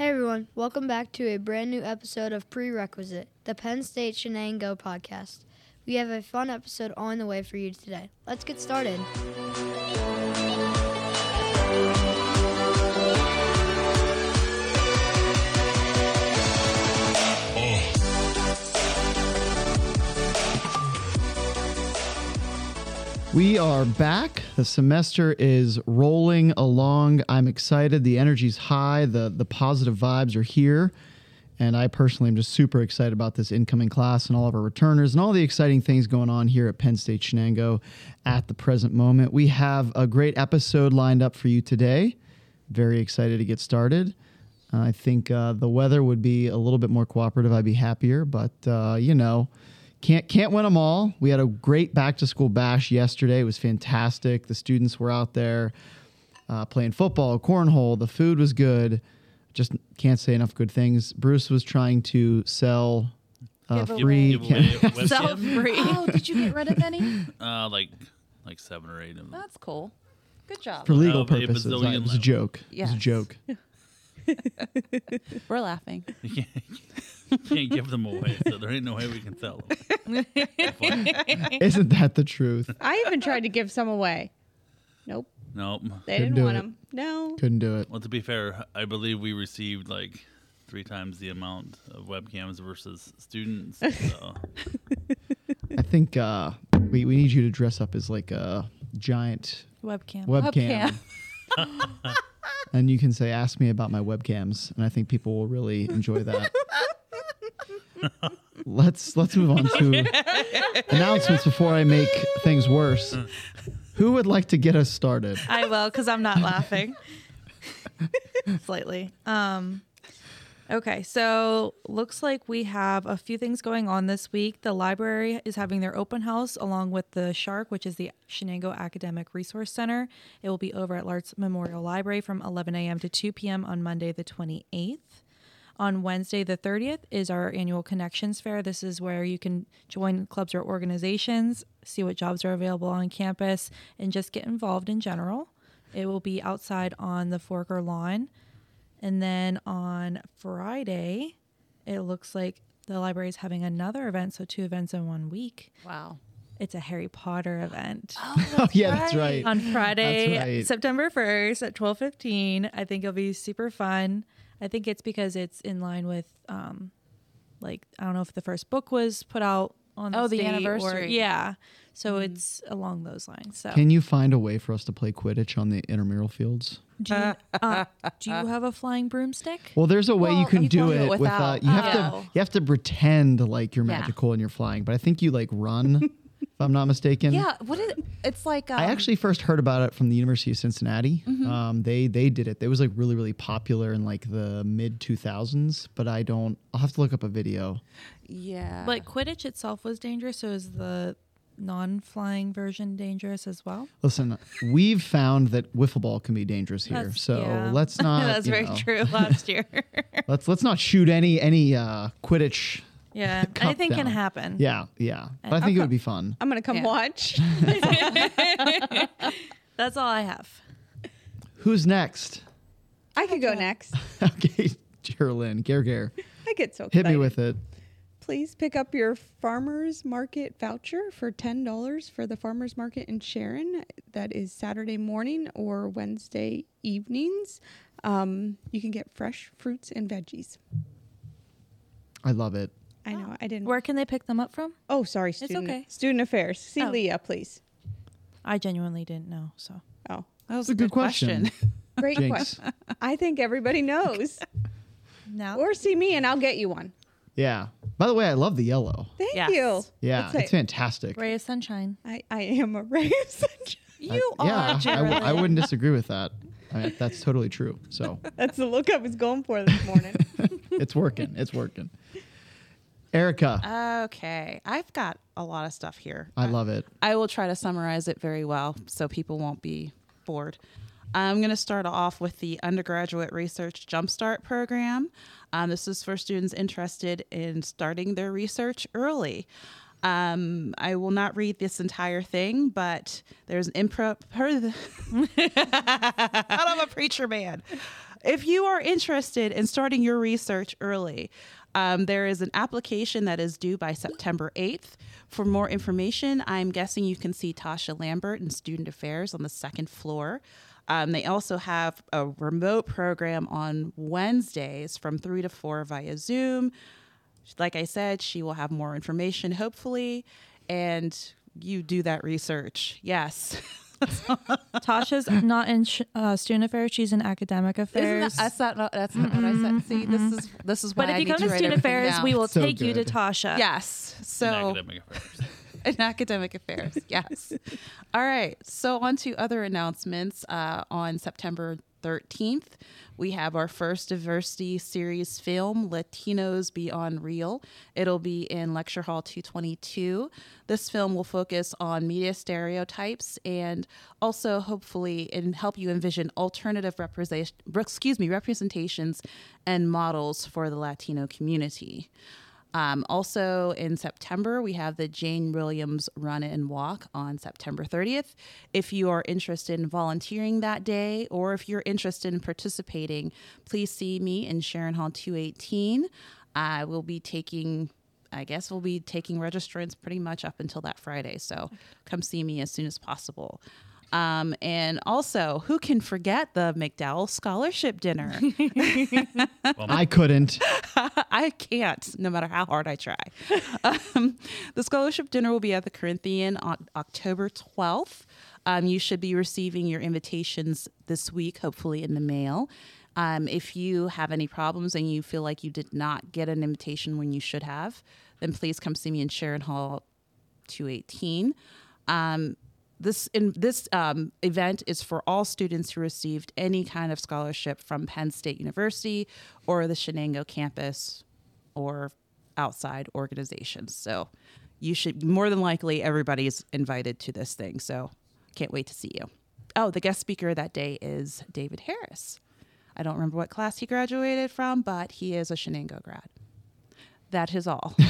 Hey everyone, welcome back to a brand new episode of Prerequisite, the Penn State Shenango podcast. We have a fun episode on the way for you today. Let's get started. We are back. The semester is rolling along. I'm excited. The energy's high. The the positive vibes are here. And I personally am just super excited about this incoming class and all of our returners and all the exciting things going on here at Penn State Shenango at the present moment. We have a great episode lined up for you today. Very excited to get started. Uh, I think uh, the weather would be a little bit more cooperative. I'd be happier, but uh, you know, can't can't win them all. We had a great back to school bash yesterday. It was fantastic. The students were out there uh, playing football, cornhole. The food was good. Just can't say enough good things. Bruce was trying to sell uh, free. away- can- give away So webcam. free. Oh, did you get rid of any? Uh, like like seven or eight of them. That's cool. Good job. for legal Uh, a purposes. bazillion It was a levels. joke. It was a Yes. joke. We're laughing. You can't, you can't give them away, so there ain't no way we can sell them. Isn't that the truth? I even tried to give some away. Nope, Nope. they Couldn't didn't do want it. them. No. Couldn't do it. Well, to be fair, I believe we received like three times the amount of webcams versus students. So I think uh, we, we need you to dress up as like a giant Webcam. webcam. Webcam. and you can say, "Ask me about my webcams," and I think people will really enjoy that. let's let's move on to announcements before I make things worse. Who would like to get us started? I will because I'm not laughing. Slightly. Um, okay, so looks like we have a few things going on this week. The library is having their open house along with the Shark, which is the Shenango Academic Resource Center. It will be over at Lartz Memorial Library from 11 a.m. to 2 p.m. on Monday, the 28th. On Wednesday, the 30th, is our annual Connections Fair. This is where you can join clubs or organizations, see what jobs are available on campus, and just get involved in general. It will be outside on the Forker lawn. And then on Friday, it looks like the library is having another event, so two events in one week. Wow. It's a Harry Potter event. Oh yeah, that's right. on Friday, right. September 1st at 12:15. I think it'll be super fun. I think it's because it's in line with um like I don't know if the first book was put out on Oh, the date or- anniversary. yeah. So it's along those lines. So Can you find a way for us to play Quidditch on the intramural fields? do you, uh, do you have a flying broomstick? Well, there's a way you can you do can do it it without. without. you have Oh. to you have to pretend like you're Yeah. magical and you're flying, but I think you like run. if I'm not mistaken. Yeah. What is it? It's like. Um, I actually first heard about it from the University of Cincinnati. Mm-hmm. Um, they they did it. It was like really really popular in like the mid 2000s, but I don't. I'll have to look up a video. Yeah. But Quidditch itself was dangerous, so is the non-flying version dangerous as well? Listen, we've found that wiffle ball can be dangerous here, That's- so yeah. let's not. That's very know, true. Last year, Let's let's not shoot any any uh, Quidditch. yeah, Cup anything can happen. Yeah, yeah. But I think it would be fun. I'm gonna come Yeah. watch. That's all I have. Who's next? I could go next. okay, Geraldine, Gare Gare, I get so hit me with it. Please pick up your farmers market voucher for ten dollars for the farmers market in Sharon. That is Saturday morning or Wednesday evenings. Um, you can get fresh fruits and veggies. I love it. I know I didn't. Where can they pick them up from? Oh, sorry, student. It's okay. Student affairs. See Oh. Leah, please. I genuinely didn't know. So Oh, that was It's a good question. great Jinx. question. I think everybody knows. now, or see me and I'll get you one. Yeah. By the way, I love the yellow. Thank Yes. you. Yeah, That's it's it. fantastic. ray of sunshine. I, I am a ray of sunshine. You I, yeah, are. I, w- Geraldine. I wouldn't disagree with that. I mean, that's totally true. So That's the look I was going for this morning. it's working. It's working. Erica, Okay. I've got a lot of stuff here. I love it. I will try to summarize it very well so people won't be bored. I'm going to start off with the Undergraduate Research Jumpstart Program. Um, this is for students interested in starting their research early. Um, I will not read this entire thing, but there's an improv. I'm a preacher man. if you are interested in starting your research early, um, there is an application that is due by September 8th. For more information, I'm guessing you can see Tasha Lambert in Student Affairs on the second floor. Um, they also have a remote program on Wednesdays from 3 to 4 via Zoom. Like I said, she will have more information, hopefully, and you do that research. Yes. Tasha's not in sh- uh, student affairs; she's in academic affairs. Isn't that, that's not that's not what I said. See, this is this is why but if I you come to student affairs, down. we will So take you to. Tasha. Yes. In So in academic affairs. Yes. All right. So on to other announcements. Uh, on September 13th, we have our first diversity series film, Latinos Beyond Reel. It'll be in Lecture Hall 222. This film will focus on media stereotypes and also hopefully and help you envision alternative representation, excuse me, representations and models for the Latino community. Um, also in September, we have the Jane Williams Run and Walk on September 30th. If you are interested in volunteering that day or if you're interested in participating, please see me in Sharon Hall 218. I will be taking, I guess we'll be taking registrants pretty much up until that Friday. So come see me as soon as possible. Um, and also, who can forget the McDowell Scholarship Dinner? well, I couldn't. I can't, no matter how hard I try. Um, the scholarship dinner will be at the Corinthian on October 12th. Um, you should be receiving your invitations this week, hopefully in the mail. Um, if you have any problems and you feel like you did not get an invitation when you should have, then please come see me in Sharon Hall 218. Um, this in this um, event is for all students who received any kind of scholarship from Penn State University or the Shenango campus or outside organizations. So you should more than likely everybody's invited to this thing. So can't wait to see you. Oh, the guest speaker that day is David Harris. I don't remember what class he graduated from, but he is a Shenango grad. That is all.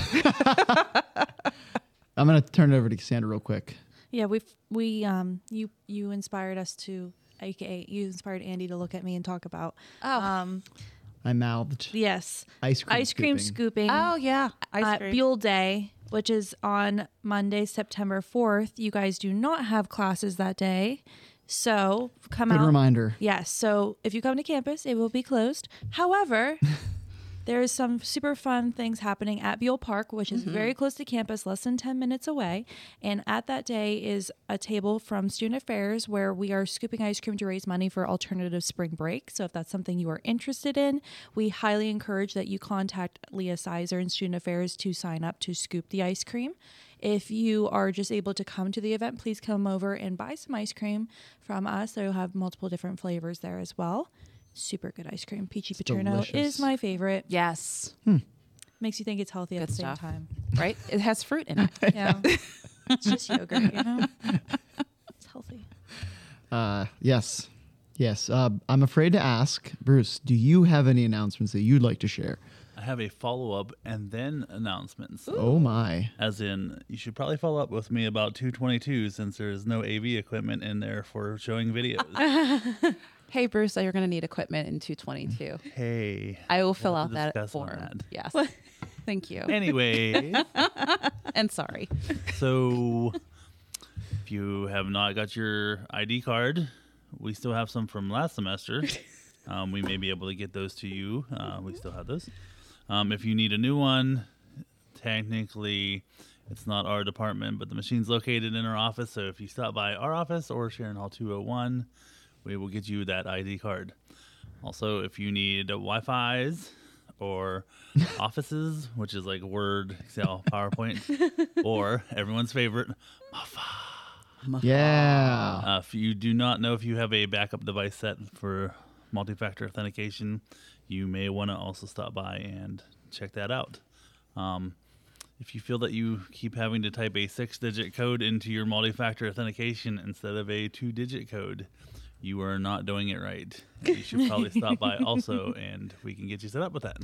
I'm going to turn it over to Cassandra real quick. Yeah, we we um you you inspired us to aka you inspired Andy to look at me and talk about Oh. um I mouthed yes ice cream. ice cream scooping. scooping oh yeah, ice at cream. Buhl Day, which is on Monday, September fourth. You guys do not have classes that day, so come out. Good out. reminder. Yes. So if you come to campus, it will be closed. However, there is some super fun things happening at Buhl Park, which is very mm-hmm. close to campus, less than 10 minutes away. And at that day is a table from Student Affairs where we are scooping ice cream to raise money for alternative spring break. So if that's something you are interested in, we highly encourage that you contact Leah Sizer in Student Affairs to sign up to scoop the ice cream. If you are just able to come to the event, please come over and buy some ice cream from us. They'll have multiple different flavors there as well. Super good ice cream. Peachy Paterno delicious. is my favorite. yes, Makes you think it's healthy at Good the same stuff. time. right. It has fruit in it. Yeah. it's just yogurt, you know? It's healthy. Uh, yes. Yes. Uh, I'm afraid to ask, Bruce, do you have any announcements that you'd like to share? I have a follow up and then announcements. Oh, my. As in, you should probably follow up with me about 222 since there is no AV equipment in there for showing videos. Hey Bruce, you're going to need equipment in 222. hey. I will fill We'll out that form. that. Yes. Thank you. Anyway, And sorry. so if you have not got your ID card, we still have some from last semester. Um, we may be able to get those to you. Uh, we still have those. Um, if you need a new one, technically it's not our department, but the machine's located in our office. So if you stop by our office or Sharon Hall 201, we will get you that ID card. Also, if you need Wi-Fi's or offices, which is like Word, Excel, PowerPoint, or everyone's favorite, Yeah. uh, if you do not know if you have a backup device set for multi-factor authentication, you may want to also stop by and check that out. Um, if you feel that you keep having to type a six-digit code into your multi-factor authentication instead of a two-digit code, you are not doing it right. You should probably stop by also, and we can get you set up with that.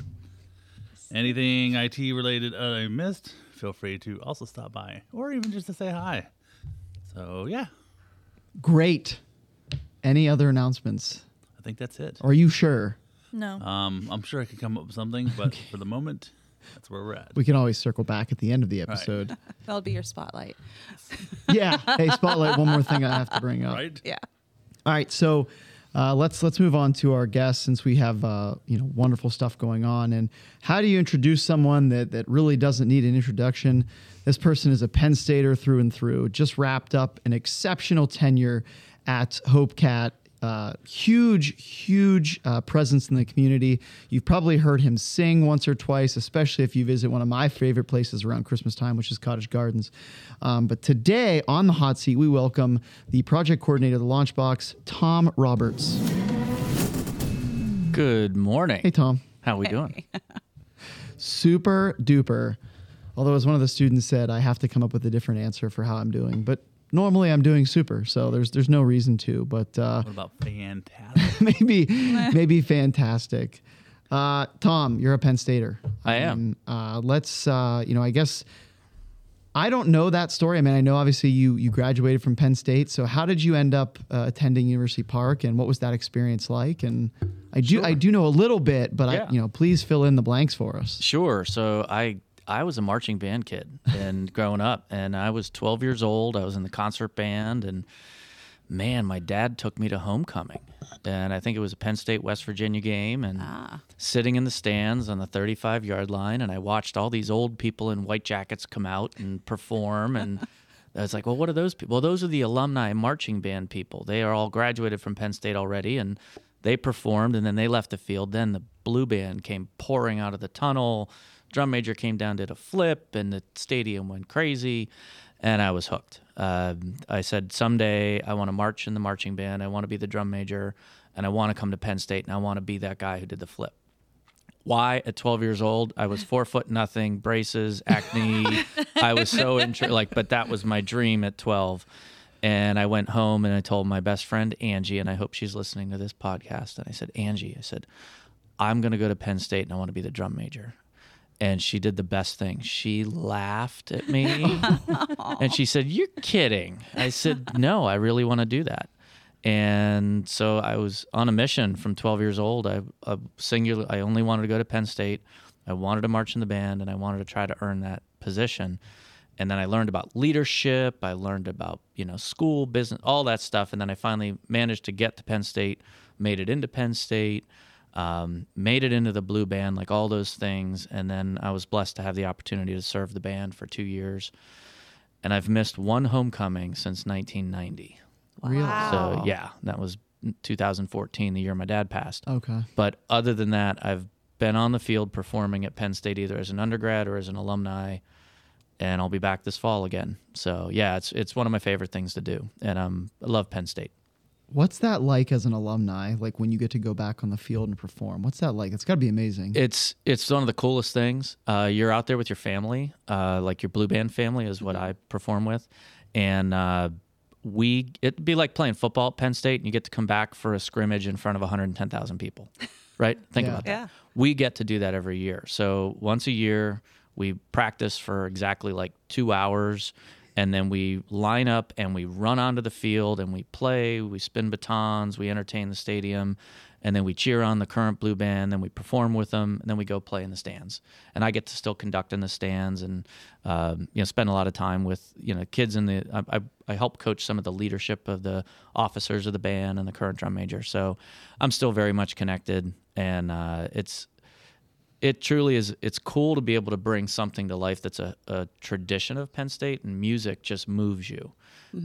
Anything IT related uh, I missed, feel free to also stop by, or even just to say hi. So yeah, Great. Any other announcements? I think that's it. Are you sure? No. Um, I'm sure I could come up with something, but for the moment, that's where we're at. We can always circle back at the end of the episode. That'll be your spotlight. yeah. Hey, spotlight. One more thing I have to bring up. right? Yeah. All right, so uh, let's let's move on to our guests since we have uh, you know wonderful stuff going on. And how do you introduce someone that that really doesn't need an introduction? This person is a Penn Stater through and through. Just wrapped up an exceptional tenure at HopeCat. Uh, huge, huge uh, presence in the community. You've probably heard him sing once or twice, especially if you visit one of my favorite places around Christmas time, which is Cottage Gardens. Um, but today on the hot seat, we welcome the project coordinator of the Launchbox, Tom Roberts. Good morning. Hey, Tom. How are we doing? Super duper. Although, as one of the students said, I have to come up with a different answer for how I'm doing. But normally, I'm doing super, so there's there's no reason to. But uh, What about fantastic? maybe maybe fantastic. Uh, Tom, you're a Penn Stater. I am. mean, uh, let's uh, you know, I guess I don't know that story. I mean, I know obviously you you graduated from Penn State. So how did you end up uh, attending University Park, and what was that experience like? And I do I do know a little bit, but Yeah. I you know please fill in the blanks for us. Sure. So I I was a marching band kid and growing up, and I was 12 years old. I was in the concert band, and man, my dad took me to homecoming, and I think it was a Penn State West Virginia game, and ah. sitting in the stands on the 35 yard line, and I watched all these old people in white jackets come out and perform, and I was like, well, what are those people? Well, those are the alumni marching band people. They are all graduated from Penn State already, and they performed, and then they left the field. Then the blue band came pouring out of the tunnel. Drum major came down, did a flip, and the stadium went crazy, and I was hooked. Um I said, someday I want to march in the marching band. I want to be the drum major, and I want to come to Penn State, and I want to be that guy who did the flip. Why at 12 years old? I was four foot nothing, braces, acne. I was so intro like, but that was my dream at 12. And I went home and I told my best friend Angie, and I hope she's listening to this podcast. And I said, Angie, I said, I'm going to go to Penn State and I want to be the drum major. And she did the best thing. She laughed at me and she said, You're kidding. I said, No, I really want to do that. And so I was on a mission from 12 years old. I, I singular, I only wanted to go to Penn State. I wanted to march in the band and I wanted to try to earn that position. And then I learned about leadership. I learned about, you know, school, business, all that stuff. And then I finally managed to get to Penn State, made it into Penn State, um, made it into the blue band, like all those things. And then I was blessed to have the opportunity to serve the band for two years. And I've missed one homecoming since 1990. Really? So yeah, that was 2014, the year my dad passed. Okay. But other than that, I've been on the field performing at Penn State either as an undergrad or as an alumni, and I'll be back this fall again. So yeah, it's it's one of my favorite things to do, and um, I love Penn State. What's that like as an alumni? Like when you get to go back on the field and perform? What's that like? It's got to be amazing. It's it's one of the coolest things. Uh, you're out there with your family, uh, like your blue band family is what I perform with, and uh, we it'd be like playing football at Penn State, and you get to come back for a scrimmage in front of 110,000 people, right? Think Yeah. about that. Yeah. We get to do that every year. So once a year, we practice for exactly like two hours. And then we line up and we run onto the field and we play, we spin batons, we entertain the stadium, and then we cheer on the current blue band, then we perform with them, and then we go play in the stands. And I get to still conduct in the stands and um, you know spend a lot of time with you know kids in the. I, I, I help coach some of the leadership of the officers of the band and the current drum major, so I'm still very much connected, and uh, it's it truly is it's cool to be able to bring something to life that's a, a tradition of penn state and music just moves you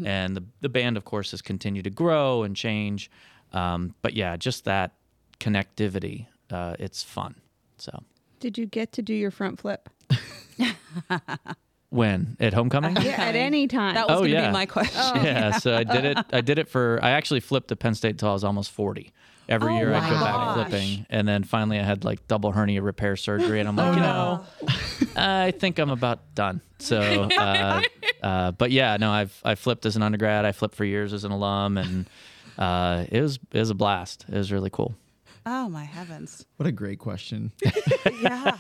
and the, the band of course has continued to grow and change um, but yeah just that connectivity uh, it's fun so Did you get to do your front flip? when at homecoming Yeah, at any time. That was Oh, going to yeah. be my question. yeah so i did it i did it for i actually flipped to penn state until i was almost 40 every Oh year i'd my go back gosh. flipping and then finally i had like double hernia repair surgery and i'm like you know i think i'm about done so uh, uh, but yeah no i've i flipped as an undergrad i flipped for years as an alum and uh, it was it was a blast it was really cool Oh my heavens. what a great question. Yeah.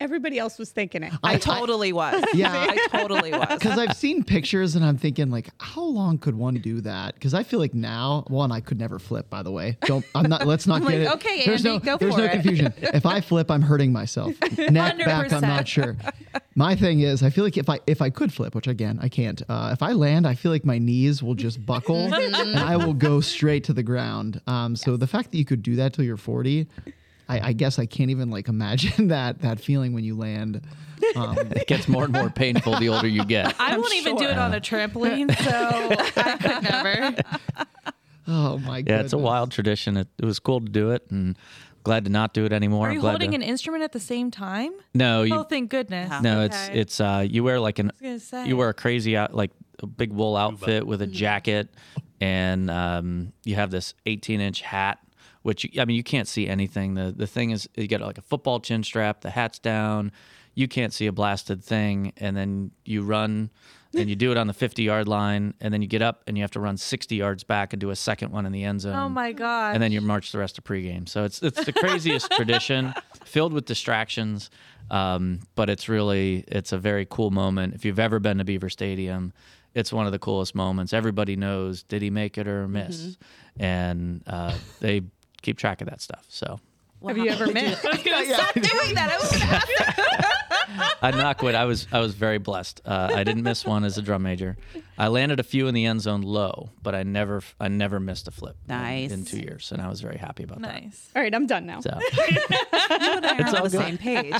Everybody else was thinking it. I totally was. Yeah. I totally was. Because I've seen pictures and I'm thinking like, how long could one do that? Because I feel like now, one, I could never flip. By the way, don't. I'm not. Let's not I'm get like, it. okay, there's Andy, no, go There's for no it. confusion. If I flip, I'm hurting myself. Neck, back, I'm not sure. My thing is, I feel like if I if I could flip, which again I can't. Uh, if I land, I feel like my knees will just buckle and I will go straight to the ground. Um, so the fact that you could do that till you're 40. I, I guess I can't even like imagine that that feeling when you land. Um, It gets more and more painful the older you get. I won't even do it on a trampoline, so I could never. oh my god! Yeah, it's a wild tradition. It, it was cool to do it, and glad to not do it anymore. Are I'm you glad holding to, an instrument at the same time? No, you oh, thank goodness. no. It's Okay. it's uh you wear like an you wear a crazy out like a big wool outfit with a jacket, and um you have this 18 inch hat. Which I mean, you can't see anything. The the thing is, you get like a football chin strap. The hat's down. You can't see a blasted thing, and then you run, and you do it on the 50 yard line, and then you get up and you have to run 60 yards back and do a second one in the end zone Oh my god. and then you march the rest of pregame. So it's it's the craziest tradition, filled with distractions, um, but it's really it's a very cool moment. If you've ever been to Beaver Stadium, it's one of the coolest moments. Everybody knows did he make it or miss, and uh, they keep track of that stuff. So Have you ever met? Stop doing that. I was gonna ask I knock wood. I was I was very blessed. Uh, I didn't miss one as a drum major. I landed a few in the end zone low, but I never I never missed a flip. in- Nice. in two years, and I was very happy about that. nice. All right, I'm done now. So you and I are on the good. same page.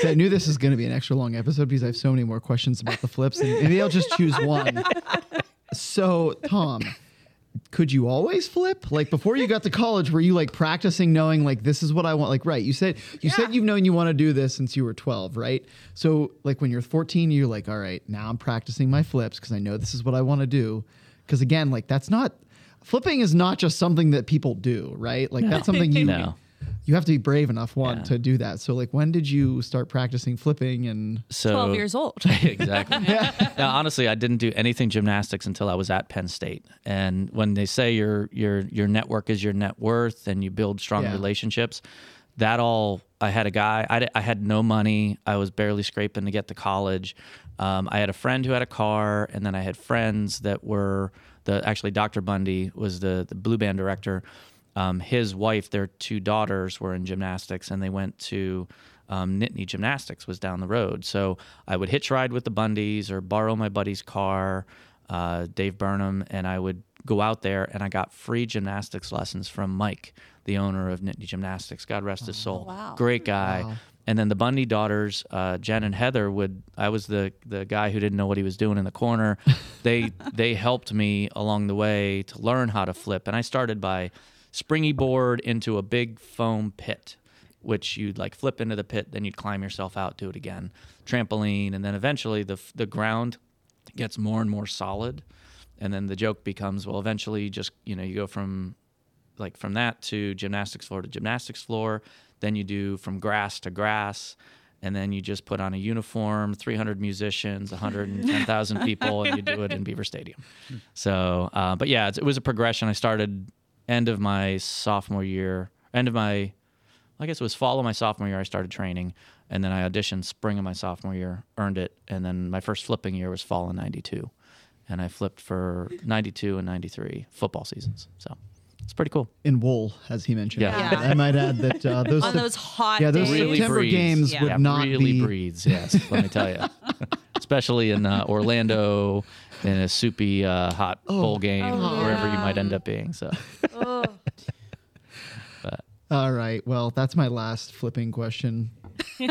So I knew this was going to be an extra long episode because I have so many more questions about the flips, and maybe I'll just choose one. So, Tom, could you always flip? Like before you got to college, were you like practicing, knowing like this is what I want? Like, right? You said you said you've known you want to do this since you were 12, right? So, like when you're 14, you're like, all right, now I'm practicing my flips because I know this is what I want to do. Because again, like that's not flipping is not just something that people do, right? Like that's something you No. You have to be brave enough one Yeah. to do that. So like when did you start practicing flipping and so 12 years old. exactly. Now, honestly, I didn't do anything gymnastics until I was at Penn State. And when they say your your your network is your net worth and you build strong Yeah. relationships, that all I had a guy. I, I had no money. I was barely scraping to get to college. Um, I had a friend who had a car, and then I had friends that were the actually Dr. Bundy was the the blue band director. Um, his wife, their two daughters were in gymnastics, and they went to um, Nittany Gymnastics was down the road. So I would hitch ride with the Bundys or borrow my buddy's car, uh, Dave Burnham, and I would go out there and I got free gymnastics lessons from Mike, the owner of Nittany Gymnastics. God rest his soul. wow. Great guy. Wow. And then the Bundy daughters, uh, Jen and Heather, would I was the the guy who didn't know what he was doing in the corner. they they helped me along the way to learn how to flip, and I started by springy board into a big foam pit, which you'd like flip into the pit, then you'd climb yourself out, do it again, trampoline, and then eventually the the ground gets more and more solid, and then the joke becomes well, eventually you just you know you go from like from that to gymnastics floor to gymnastics floor. Then you do from grass to grass. And then you just put on a uniform, 300 musicians, 110,000 people, and you do it in Beaver Stadium. So, uh, but yeah, it's, it was a progression. I started end of my sophomore year, end of my, I guess it was fall of my sophomore year, I started training. And then I auditioned spring of my sophomore year, earned it. And then my first flipping year was fall in 92. And I flipped for 92 and 93 football seasons. So it's pretty cool. in wool, as he mentioned? Yeah. Yeah. I might add that uh, those On Sep- those hot yeah those days. Really September breathes. games Yeah. would Yeah, not really be. breathes. Yes, let me tell you. Especially in uh, Orlando, in a soupy uh, hot Oh. bowl game, Oh, wherever you might end up being. So Oh. All right. Well, that's my last flipping question. yeah,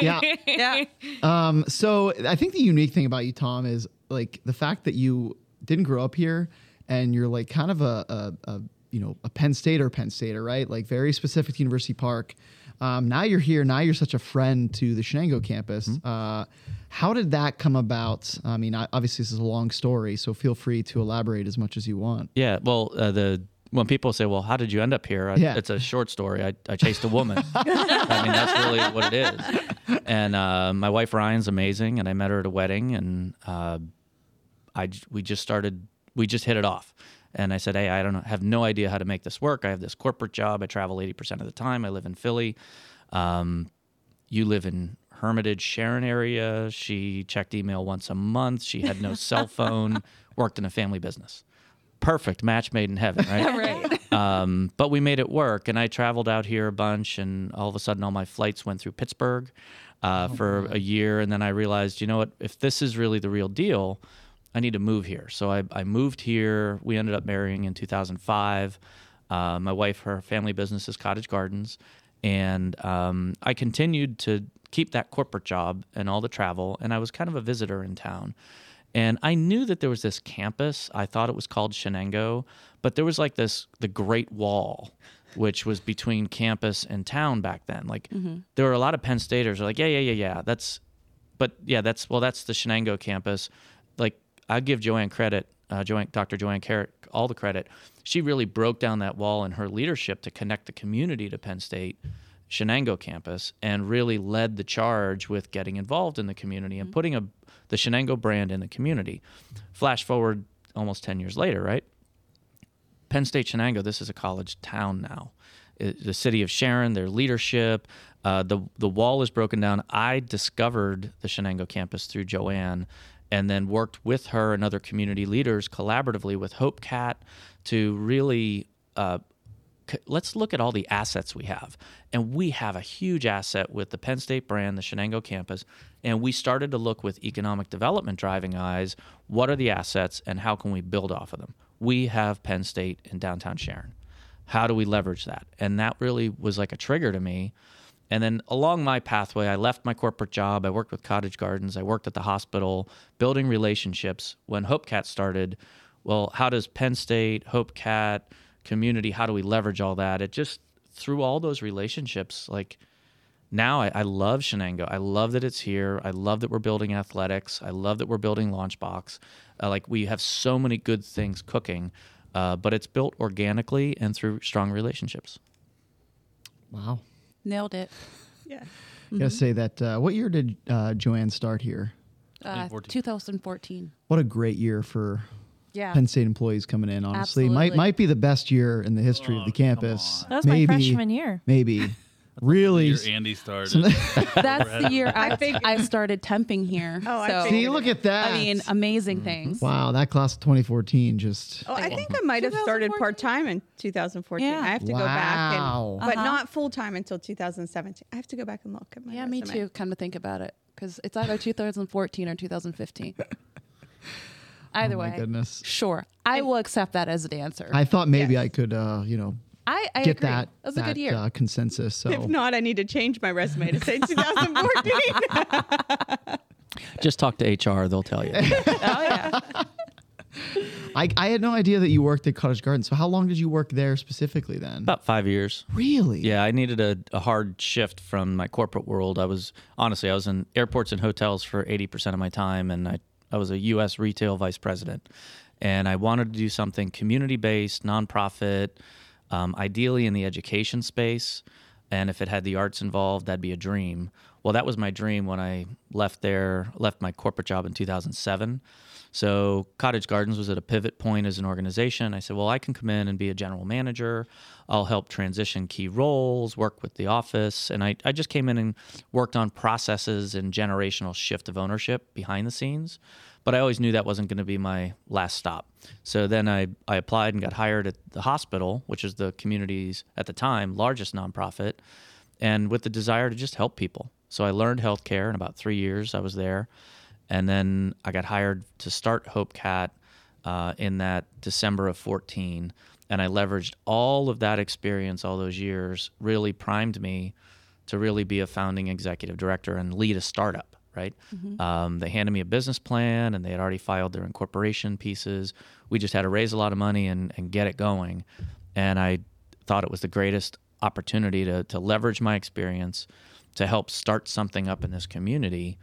yeah. yeah. Um, so I think the unique thing about you, Tom, is like the fact that you didn't grow up here and you're like kind of a, a, a you know a Penn State or Penn Stater, right? Like very specific to University Park. Um, now you're here. Now you're such a friend to the Shenango campus. Uh, how did that come about? I mean, I, obviously this is a long story, so feel free to elaborate as much as you want. yeah, well, uh, the when people say, "Well, how did you end up here?" I, Yeah. It's a short story. I, I chased a woman. I mean, that's really what it is. And uh, my wife Ryan's amazing, and I met her at a wedding, and uh, I we just started we just hit it off, And I said, Hey, I don't know, have no idea how to make this work. I have this corporate job. I travel 80% of the time. I live in Philly. Um, you live in Hermitage, Sharon area. She checked email once a month. She had no cell phone, worked in a family business. Perfect match made in heaven, right? right. um, but we made it work, and I traveled out here a bunch, and all of a sudden, all my flights went through Pittsburgh uh, for a year, and then I realized, you know what? If this is really the real deal, I need to move here. So I, I moved here. We ended up marrying in 2005. Uh, my wife, her family business is Cottage Gardens, and um, I continued to keep that corporate job and all the travel, and I was kind of a visitor in town. And I knew that there was this campus. I thought it was called Shenango, but there was like this the Great Wall, which was between campus and town back then. Like there were a lot of Penn Staters who are like, yeah, yeah, yeah, yeah. That's, but yeah, that's well, that's the Shenango campus. Like I give Joanne credit, uh, Joanne, Dr. Joanne Carrick, all the credit. She really broke down that wall in her leadership to connect the community to Penn State. Shenango campus and really led the charge with getting involved in the community and putting a the Shenango brand in the community. Flash forward almost 10 years later, right? Penn State Shenango, this is a college town now. It- the city of Sharon, their leadership, uh, the the wall is broken down. I discovered the Shenango campus through Joanne, and then worked with her and other community leaders collaboratively with HopeCat to really uh, let's look at all the assets we have. And we have a huge asset with the Penn State brand, the Shenango campus. And we started to look with economic development driving eyes what are the assets and how can we build off of them? We have Penn State in downtown Sharon. How do we leverage that? And that really was like a trigger to me. And then along my pathway, I left my corporate job. I worked with Cottage Gardens. I worked at the hospital, building relationships. When HopeCat started, well, how does Penn State, HopeCat, community, how do we leverage all that? It just through all those relationships, like now I, I love Shenango. I love that it's here. I love that we're building athletics. I love that we're building Launchbox. Uh, like we have so many good things cooking, uh, but it's built organically and through strong relationships. Wow. Nailed it. Yeah. Gotta say that. Uh, what year did uh, Joanne start here? Uh, 2014. 2014. What a great year for Yeah. Penn State employees coming in. Honestly, might Absolutely. might be the best year in the history of Oh, the campus. That was maybe, my freshman year. Maybe. really. Year Andy started. That's the year I, think I started temping here. Oh, I so, figured See, look at that. I mean, amazing things. wow, that class of 2014 just. Oh, I think I might have started part time in 2014. Yeah. I have to go back Wow. and, but Uh-huh. not full time until 2017. I have to go back and look at my Yeah, me too. Come to think about it, because it's either 2014 or 2015. Either oh my way, goodness. sure, I will accept that as an answer. I thought maybe Yes. I could, uh, you know, I, I get agree. that. That was a good year. Uh, consensus. So If not, I need to change my resume to say 2014. Just talk to HR; they'll tell you. oh yeah. I, I had no idea that you worked at Cottage Garden. So how long did you work there specifically then? About five years. really? Yeah, I needed a, a hard shift from my corporate world. I was honestly, I was in airports and hotels for 80% of my time, and I, I was a U.S. retail vice president. And I wanted to do something community based, nonprofit, um, ideally in the education space. And if it had the arts involved, that'd be a dream. Well, that was my dream when I left there, left my corporate job in 2007. So Cottage Gardens was at a pivot point as an organization. I said, well, I can come in and be a general manager. I'll help transition key roles, work with the office. And I, I just came in and worked on processes and generational shift of ownership behind the scenes. But I always knew that wasn't going to be my last stop. So then I, I applied and got hired at the hospital, which is the community's, at the time, largest nonprofit, and with the desire to just help people. So I learned healthcare in about three years I was there. And then I got hired to start HopeCat uh, in that December of 14. And I leveraged all of that experience, all those years, really primed me to really be a founding executive director and lead a startup, right? Um, they handed me a business plan and they had already filed their incorporation pieces. We just had to raise a lot of money and, and get it going. And I thought it was the greatest opportunity to, to leverage my experience to help start something up in this community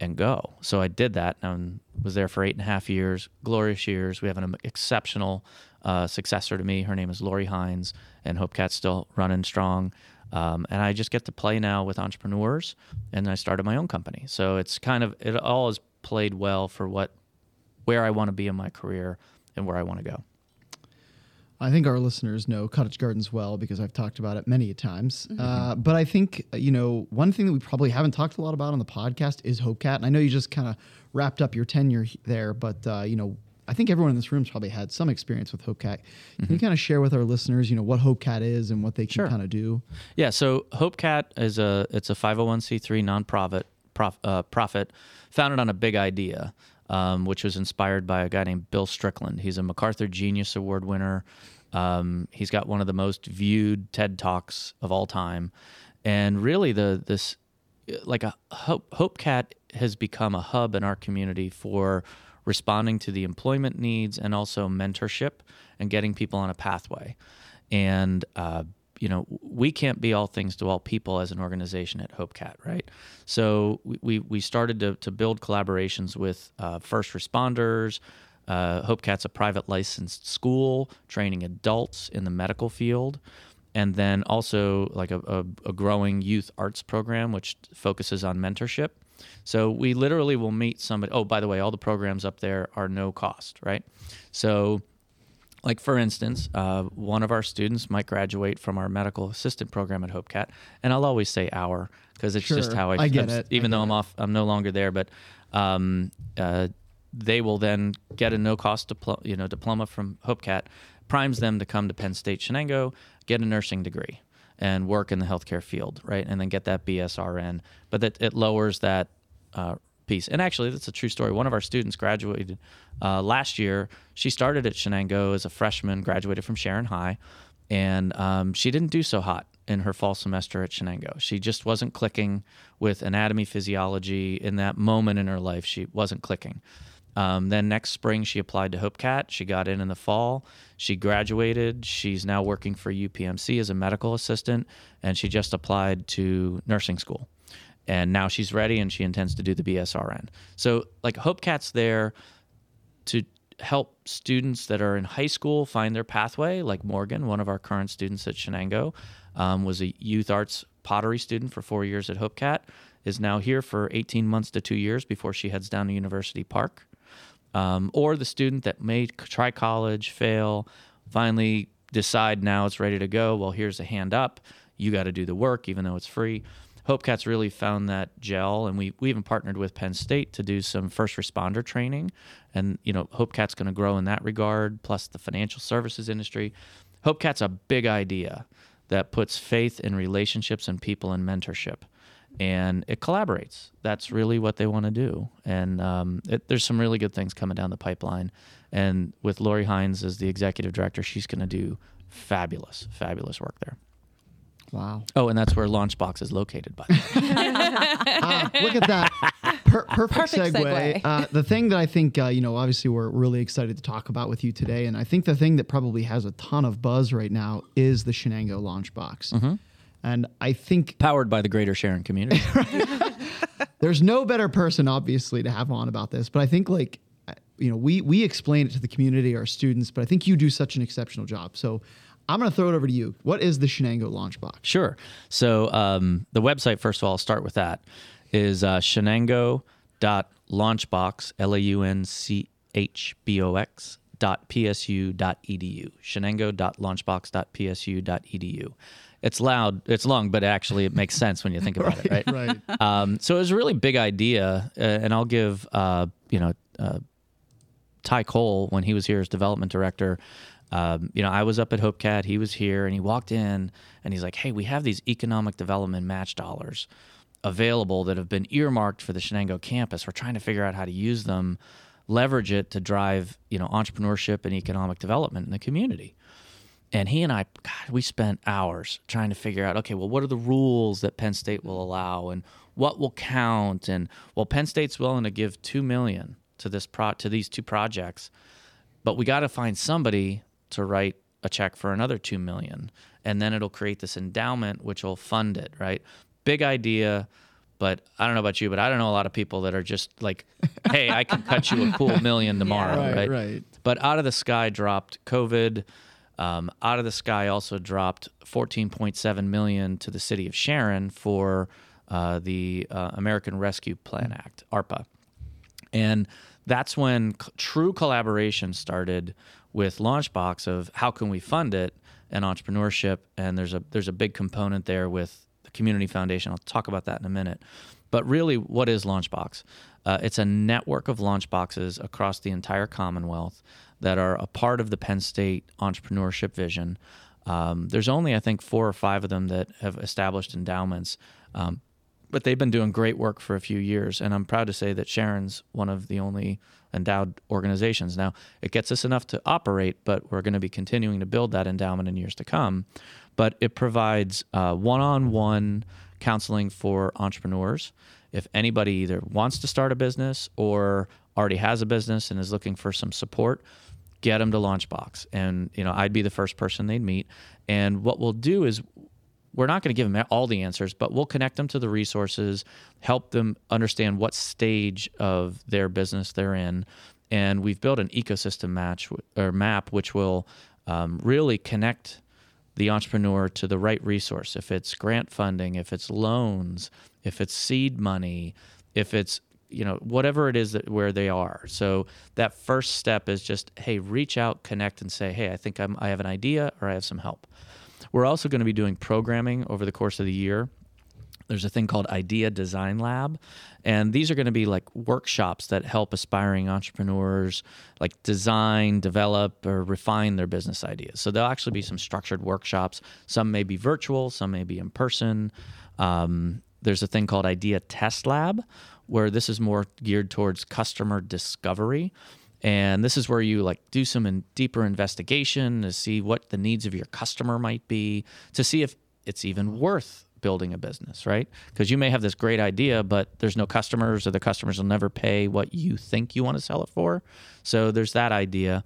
and go. So I did that and was there for eight and a half years, glorious years. We have an exceptional uh, successor to me. Her name is Lori Hines, and Hope Cat's still running strong. Um, and I just get to play now with entrepreneurs, and I started my own company. So it's kind of it all has played well for what where I want to be in my career and where I want to go. I think our listeners know Cottage Gardens well because I've talked about it many times. Uh, but I think, uh, you know, one thing that we probably haven't talked a lot about on the podcast is HopeCat. And I know you just kind of wrapped up your tenure there, but, uh, you know, I think everyone in this room's probably had some experience with HopeCat. Can you kind of share with our listeners, you know, what HopeCat is and what they can Sure. kind of do? Yeah, so HopeCat is a it's a 501c3 nonprofit prof, uh, profit founded on a big idea, um, which was inspired by a guy named Bill Strickland. He's a MacArthur Genius Award winner. Um, he's got one of the most viewed TED talks of all time, and really the this like a Hope HopeCat has become a hub in our community for responding to the employment needs and also mentorship and getting people on a pathway. And uh, you know, we can't be all things to all people as an organization at HopeCat, right? So we, we, started to, to build collaborations with uh, first responders. Uh, HopeCat's a private licensed school training adults in the medical field. And then also like a, a, a growing youth arts program, which focuses on mentorship. So we literally will meet somebody. Oh, by the way, all the programs up there are no cost, right? So like for instance, uh, one of our students might graduate from our medical assistant program at HopeCat, and I'll always say our because it's just how I, I get I'm- it. Even though I'm off, I'm no longer there, but um, uh, they will then get a no-cost diplo- you know diploma from HopeCat, primes them to come to Penn State Shenango, get a nursing degree, and work in the healthcare field, right? And then get that BSRN, but that it lowers that uh, piece. And actually, that's a true story. One of our students graduated uh, last year. She started at Shenango as a freshman, graduated from Sharon High, and um, she didn't do so hot in her fall semester at Shenango. She just wasn't clicking with anatomy, physiology. In that moment in her life, she wasn't clicking. Um, then next spring, she applied to HopeCat. She got in in the fall. She graduated. She's now working for UPMC as a medical assistant, and she just applied to nursing school and now she's ready and she intends to do the BSRN. So like HopeCat's there to help students that are in high school find their pathway. Like Morgan, one of our current students at Shenango, um, was a youth arts pottery student for four years at HopeCat, is now here for 18 months to two years before she heads down to University Park. Um, or the student that may try college, fail, finally decide now it's ready to go. Well, here's a hand up. You got to do the work, even though it's free. HopeCat's really found that gel, and we, we even partnered with Penn State to do some first responder training. And, you know, HopeCat's going to grow in that regard, plus the financial services industry. HopeCat's a big idea that puts faith in relationships and people in mentorship. And it collaborates. That's really what they want to do. And um, it, there's some really good things coming down the pipeline. And with Lori Hines as the executive director, she's going to do fabulous, fabulous work there. Wow. Oh, and that's where Launchbox is located, by the way. Ah, look at that. Per- perfect, Perfect segue. segue. Uh, the thing that I think, uh, you know, obviously we're really excited to talk about with you today, and I think the thing that probably has a ton of buzz right now is the Shenango Launchbox. Mm-hmm. And I think Powered by the Greater Sharon community. there's no better person, obviously, to have on about this. But I think, like, uh, you know, we we explain it to the community, our students, but I think you do such an exceptional job. So I'm going to throw it over to you. What is the Shenango launch box? Sure. So um, the website, first of all, I'll start with that, is uh, shenango.launchbox, L-A-U-N-C-H-B-O-X, dot psu dot edu shenango.launchbox.psu dot psu dot edu it's loud it's long but actually it makes sense when you think about it right Right. um, so it was a really big idea, uh, and I'll give uh, you know uh, Ty Cole when he was here as development director. Um, you know, I was up at HopeCat. He was here, and he walked in, and he's like, "Hey, we have these economic development match dollars available that have been earmarked for the Shenango campus. We're trying to figure out how to use them, leverage it to drive you know entrepreneurship and economic development in the community." And he and I, God, we spent hours trying to figure out, okay, well, what are the rules that Penn State will allow, and what will count? And well, Penn State's willing to give two million to this pro to these two projects, but we got to find somebody to write a check for another two million, and then it'll create this endowment which will fund it. Right? Big idea. But I don't know about you, but I don't know a lot of people that are just like, "Hey, I can cut you a cool million tomorrow." Right, right? right. But out of the sky dropped COVID. Um, out of the sky also dropped 14.7 million to the city of Sharon for uh, the uh, American Rescue Plan Act (ARPA), and that's when c- true collaboration started with Launchbox of how can we fund it and entrepreneurship. And there's a there's a big component there with the community foundation. I'll talk about that in a minute. But really, what is Launchbox? Uh, it's a network of launchboxes across the entire Commonwealth that are a part of the Penn State entrepreneurship vision. Um, there's only, I think, four or five of them that have established endowments, um, but they've been doing great work for a few years. And I'm proud to say that Sharon's one of the only endowed organizations. Now, it gets us enough to operate, but we're going to be continuing to build that endowment in years to come. But it provides one on one counseling for entrepreneurs. If anybody either wants to start a business or already has a business and is looking for some support, get them to Launchbox. And, you know, I'd be the first person they'd meet. And what we'll do is we're not going to give them all the answers, but we'll connect them to the resources, help them understand what stage of their business they're in. And we've built an ecosystem match or map, which will um, really connect the entrepreneur to the right resource. If it's grant funding, if it's loans, if it's seed money, if it's you know whatever it is that where they are. So that first step is just hey, reach out, connect, and say hey, I think I'm, I have an idea or I have some help. We're also going to be doing programming over the course of the year. There's a thing called Idea Design Lab, and these are going to be like workshops that help aspiring entrepreneurs like design, develop, or refine their business ideas. So there'll actually be some structured workshops. Some may be virtual, some may be in person. Um, there's a thing called Idea Test Lab, where this is more geared towards customer discovery and this is where you like do some in deeper investigation to see what the needs of your customer might be to see if it's even worth building a business right? Because you may have this great idea but there's no customers or the customers will never pay what you think you want to sell it for. So there's that idea.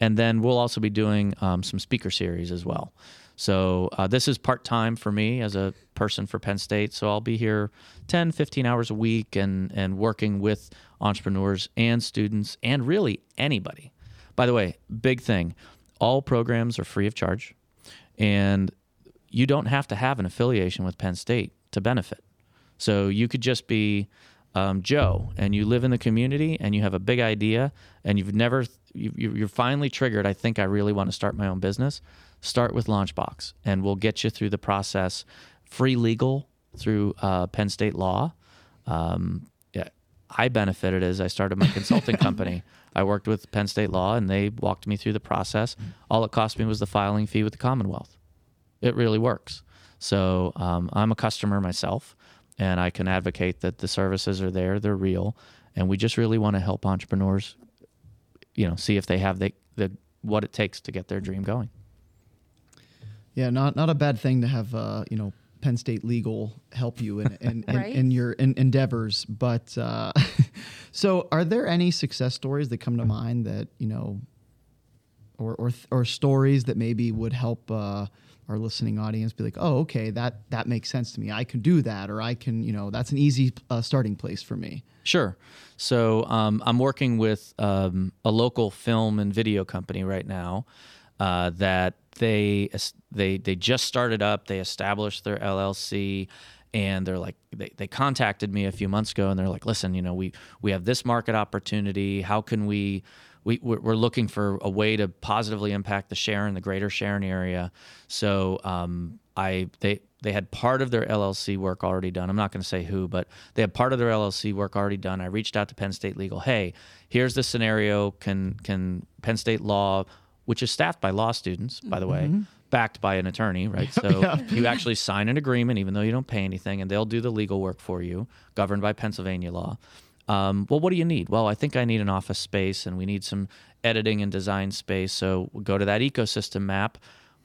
And then we'll also be doing um, some speaker series as well so uh, this is part time for me as a person for Penn State. So I'll be here 10, 15 hours a week and, and working with entrepreneurs and students and really anybody. By the way, big thing all programs are free of charge, and you don't have to have an affiliation with Penn State to benefit. So you could just be um, Joe and you live in the community and you have a big idea and you've never, you, you're finally triggered. I think I really want to start my own business start with Launchbox, and we'll get you through the process. Free legal through uh, Penn State Law. Um, yeah, I benefited as I started my consulting company. I worked with Penn State Law, and they walked me through the process. All it cost me was the filing fee with the Commonwealth. It really works. So um, I'm a customer myself, and I can advocate that the services are there, they're real, and we just really want to help entrepreneurs, you know, see if they have the, the what it takes to get their dream going. Yeah, not not a bad thing to have. Uh, you know, Penn State legal help you in in, in, right? in your in, endeavors. But uh, so, are there any success stories that come to mind that you know, or or or stories that maybe would help uh, our listening audience be like, oh, okay, that that makes sense to me. I can do that, or I can, you know, that's an easy uh, starting place for me. Sure. So um, I'm working with um, a local film and video company right now uh, that they they they just started up. They established their LLC, and they're like they, they contacted me a few months ago, and they're like, listen, you know, we we have this market opportunity. How can we we, we're looking for a way to positively impact the Sharon, the greater Sharon area. So um, I they they had part of their LLC work already done. I'm not going to say who, but they had part of their LLC work already done. I reached out to Penn State Legal. Hey, here's the scenario. Can can Penn State Law which is staffed by law students, by the mm-hmm. way, backed by an attorney, right? So yeah. you actually sign an agreement, even though you don't pay anything, and they'll do the legal work for you, governed by Pennsylvania law. Um, well, what do you need? Well, I think I need an office space, and we need some editing and design space. So we'll go to that ecosystem map,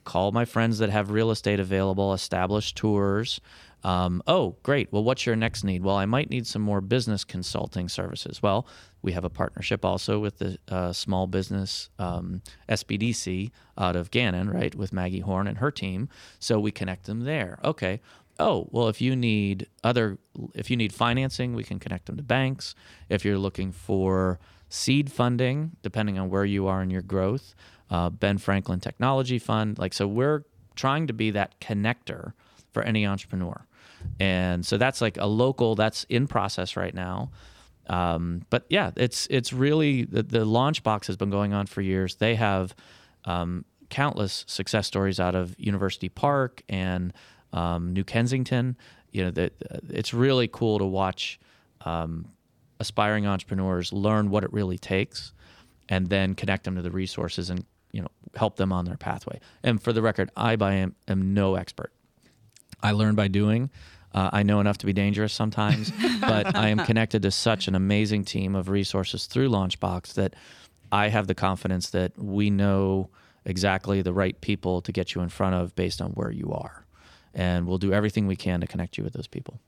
call my friends that have real estate available, establish tours, um, oh, great. Well, what's your next need? Well, I might need some more business consulting services. Well, we have a partnership also with the uh, small business um, SBDC out of Gannon, right, with Maggie Horn and her team. So we connect them there. Okay. Oh, well, if you need other, if you need financing, we can connect them to banks. If you're looking for seed funding, depending on where you are in your growth, uh, Ben Franklin Technology Fund. Like, so we're trying to be that connector for any entrepreneur. And so that's like a local that's in process right now. Um, but yeah, it's it's really the, the launch box has been going on for years. They have um, countless success stories out of University Park and um, New Kensington. You know, that it's really cool to watch um, aspiring entrepreneurs learn what it really takes, and then connect them to the resources and you know help them on their pathway. And for the record, I by am, am no expert. I learn by doing. Uh, I know enough to be dangerous sometimes, but I am connected to such an amazing team of resources through Launchbox that I have the confidence that we know exactly the right people to get you in front of based on where you are. And we'll do everything we can to connect you with those people.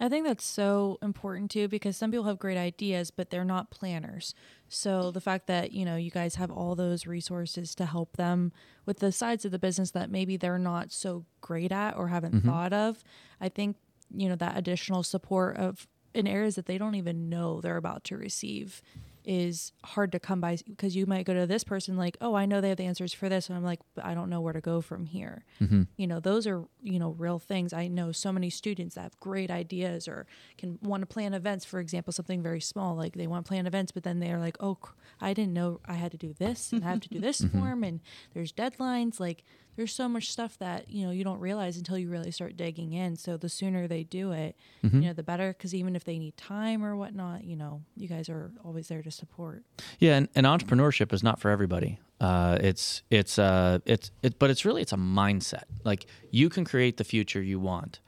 I think that's so important too because some people have great ideas, but they're not planners. So the fact that, you know, you guys have all those resources to help them with the sides of the business that maybe they're not so great at or haven't Mm-hmm. thought of, I think, you know, that additional support of in areas that they don't even know they're about to receive is hard to come by because you might go to this person like, "Oh, I know they have the answers for this." And I'm like, "But I don't know where to go from here." Mm-hmm. you know those are you know real things i know so many students that have great ideas or can want to plan events for example something very small like they want to plan events but then they're like oh cr- i didn't know i had to do this and i have to do this form and there's deadlines like there's so much stuff that you know you don't realize until you really start digging in so the sooner they do it you know the better because even if they need time or whatnot you know you guys are always there to support Yeah, and, and entrepreneurship is not for everybody. Uh, it's it's uh it's it, but it's really it's a mindset. Like you can create the future you want,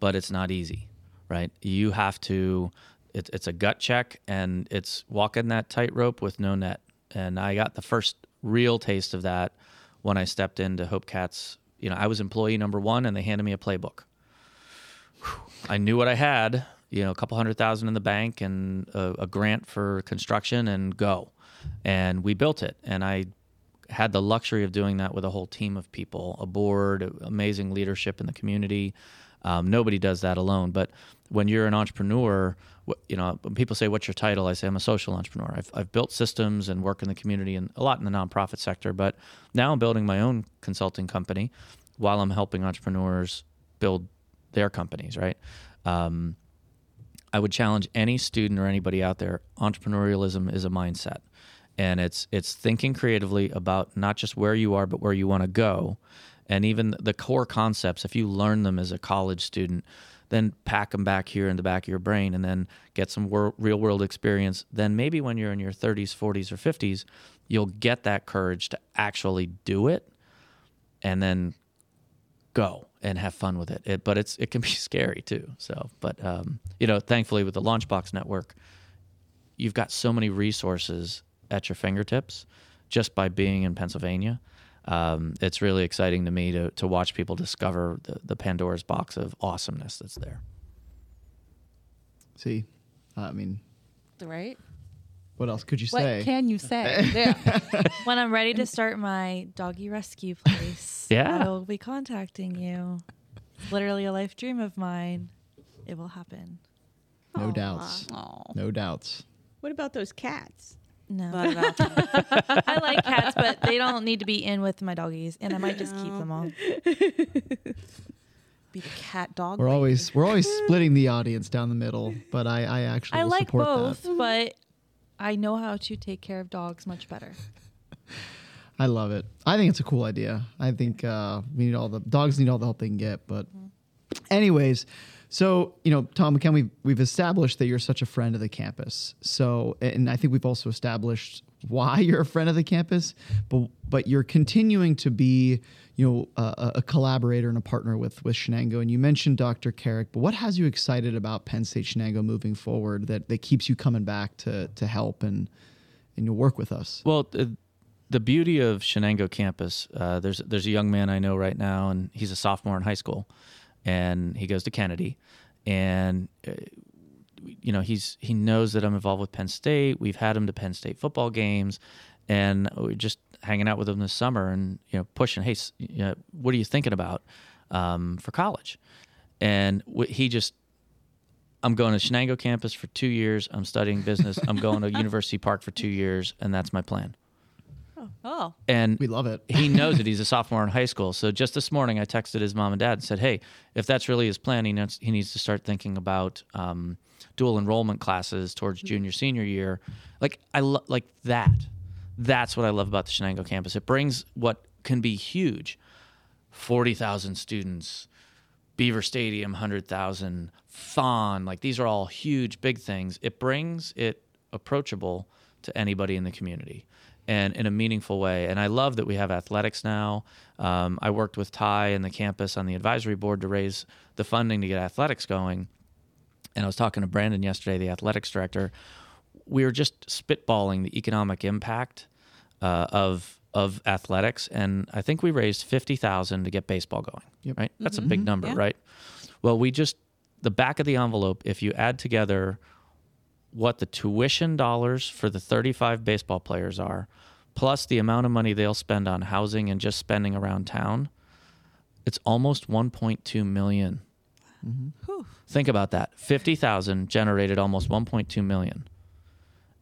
but it's not easy, right? You have to. It's it's a gut check, and it's walking that tightrope with no net. And I got the first real taste of that when I stepped into HopeCats. You know, I was employee number one, and they handed me a playbook. I knew what I had, you know, a couple hundred thousand in the bank and a, a grant for construction and go. And we built it. And I had the luxury of doing that with a whole team of people, a board, amazing leadership in the community. Um, nobody does that alone. But when you're an entrepreneur, you know, when people say, "What's your title?" I say, "I'm a social entrepreneur." I've, I've built systems and work in the community and a lot in the nonprofit sector. But now I'm building my own consulting company while I'm helping entrepreneurs build their companies. Right. Um, I would challenge any student or anybody out there. Entrepreneurialism is a mindset, and it's it's thinking creatively about not just where you are, but where you want to go, and even the core concepts. If you learn them as a college student, then pack them back here in the back of your brain, and then get some wor- real world experience. Then maybe when you're in your 30s, 40s, or 50s, you'll get that courage to actually do it, and then go and have fun with it. it but it's it can be scary too. So, but um, you know, thankfully with the Launchbox network, you've got so many resources at your fingertips just by being in Pennsylvania. Um, it's really exciting to me to to watch people discover the, the Pandora's box of awesomeness that's there. See, I mean, Right? what else could you What say? can you say? yeah. when i'm ready to start my doggy rescue place Yeah. i will be contacting you it's literally a life dream of mine it will happen no doubts. Aw. No doubts. What about those cats? No What i like cats but they don't need to be in with my doggies and i might just keep them all Be the cat dog. We're lady. always we're always splitting the audience down the middle, but I I actually i will like support both that. but i know how to take care of dogs much better I love it. I think it's a cool idea. I think uh, we need all the dogs need all the help they can get. But, anyways, so you know, Tom McKen, we've we've established that you're such a friend of the campus. So, and I think we've also established why you're a friend of the campus. But but you're continuing to be you know a, a collaborator and a partner with with Shenango. And you mentioned Dr. Carrick. But what has you excited about Penn State Shenango moving forward that that keeps you coming back to to help and and you'll work with us? Well, the, the beauty of Shenango campus, uh, there's there's a young man I know right now, and he's a sophomore in high school, and he goes to Kennedy, and uh, you know he's he knows that I'm involved with Penn State. We've had him to Penn State football games, and we're just hanging out with him this summer, and you know pushing, hey, you know, what are you thinking about um, for college? And he just I'm going to Shenango campus for two years. I'm studying business. I'm going to University Park for two years, and that's my plan. Oh. and We love it. he knows it. He's a sophomore in high school. So just this morning, I texted his mom and dad and said, "Hey, if that's really his plan, he needs, he needs to start thinking about um, dual enrollment classes towards junior senior year. Like I lo- like that. That's what I love about the Shenango campus. It brings what can be huge, forty thousand students, Beaver Stadium, hundred thousand, Thon. Like these are all huge, big things. It brings it approachable to anybody in the community and in a meaningful way. And I love that we have athletics now. Um, I worked with Ty and the campus on the advisory board to raise the funding to get athletics going. And I was talking to Brandon yesterday, the athletics director. We were just spitballing the economic impact uh, of of athletics, and I think we raised fifty thousand to get baseball going. Yep. Right, that's a big number, Yeah. right? Well, we just the back of the envelope. If you add together what the tuition dollars for the 35 baseball players are, plus the amount of money they'll spend on housing and just spending around town, it's almost 1.2 million. Mm-hmm. Think about that. 50,000 generated almost 1.2 million.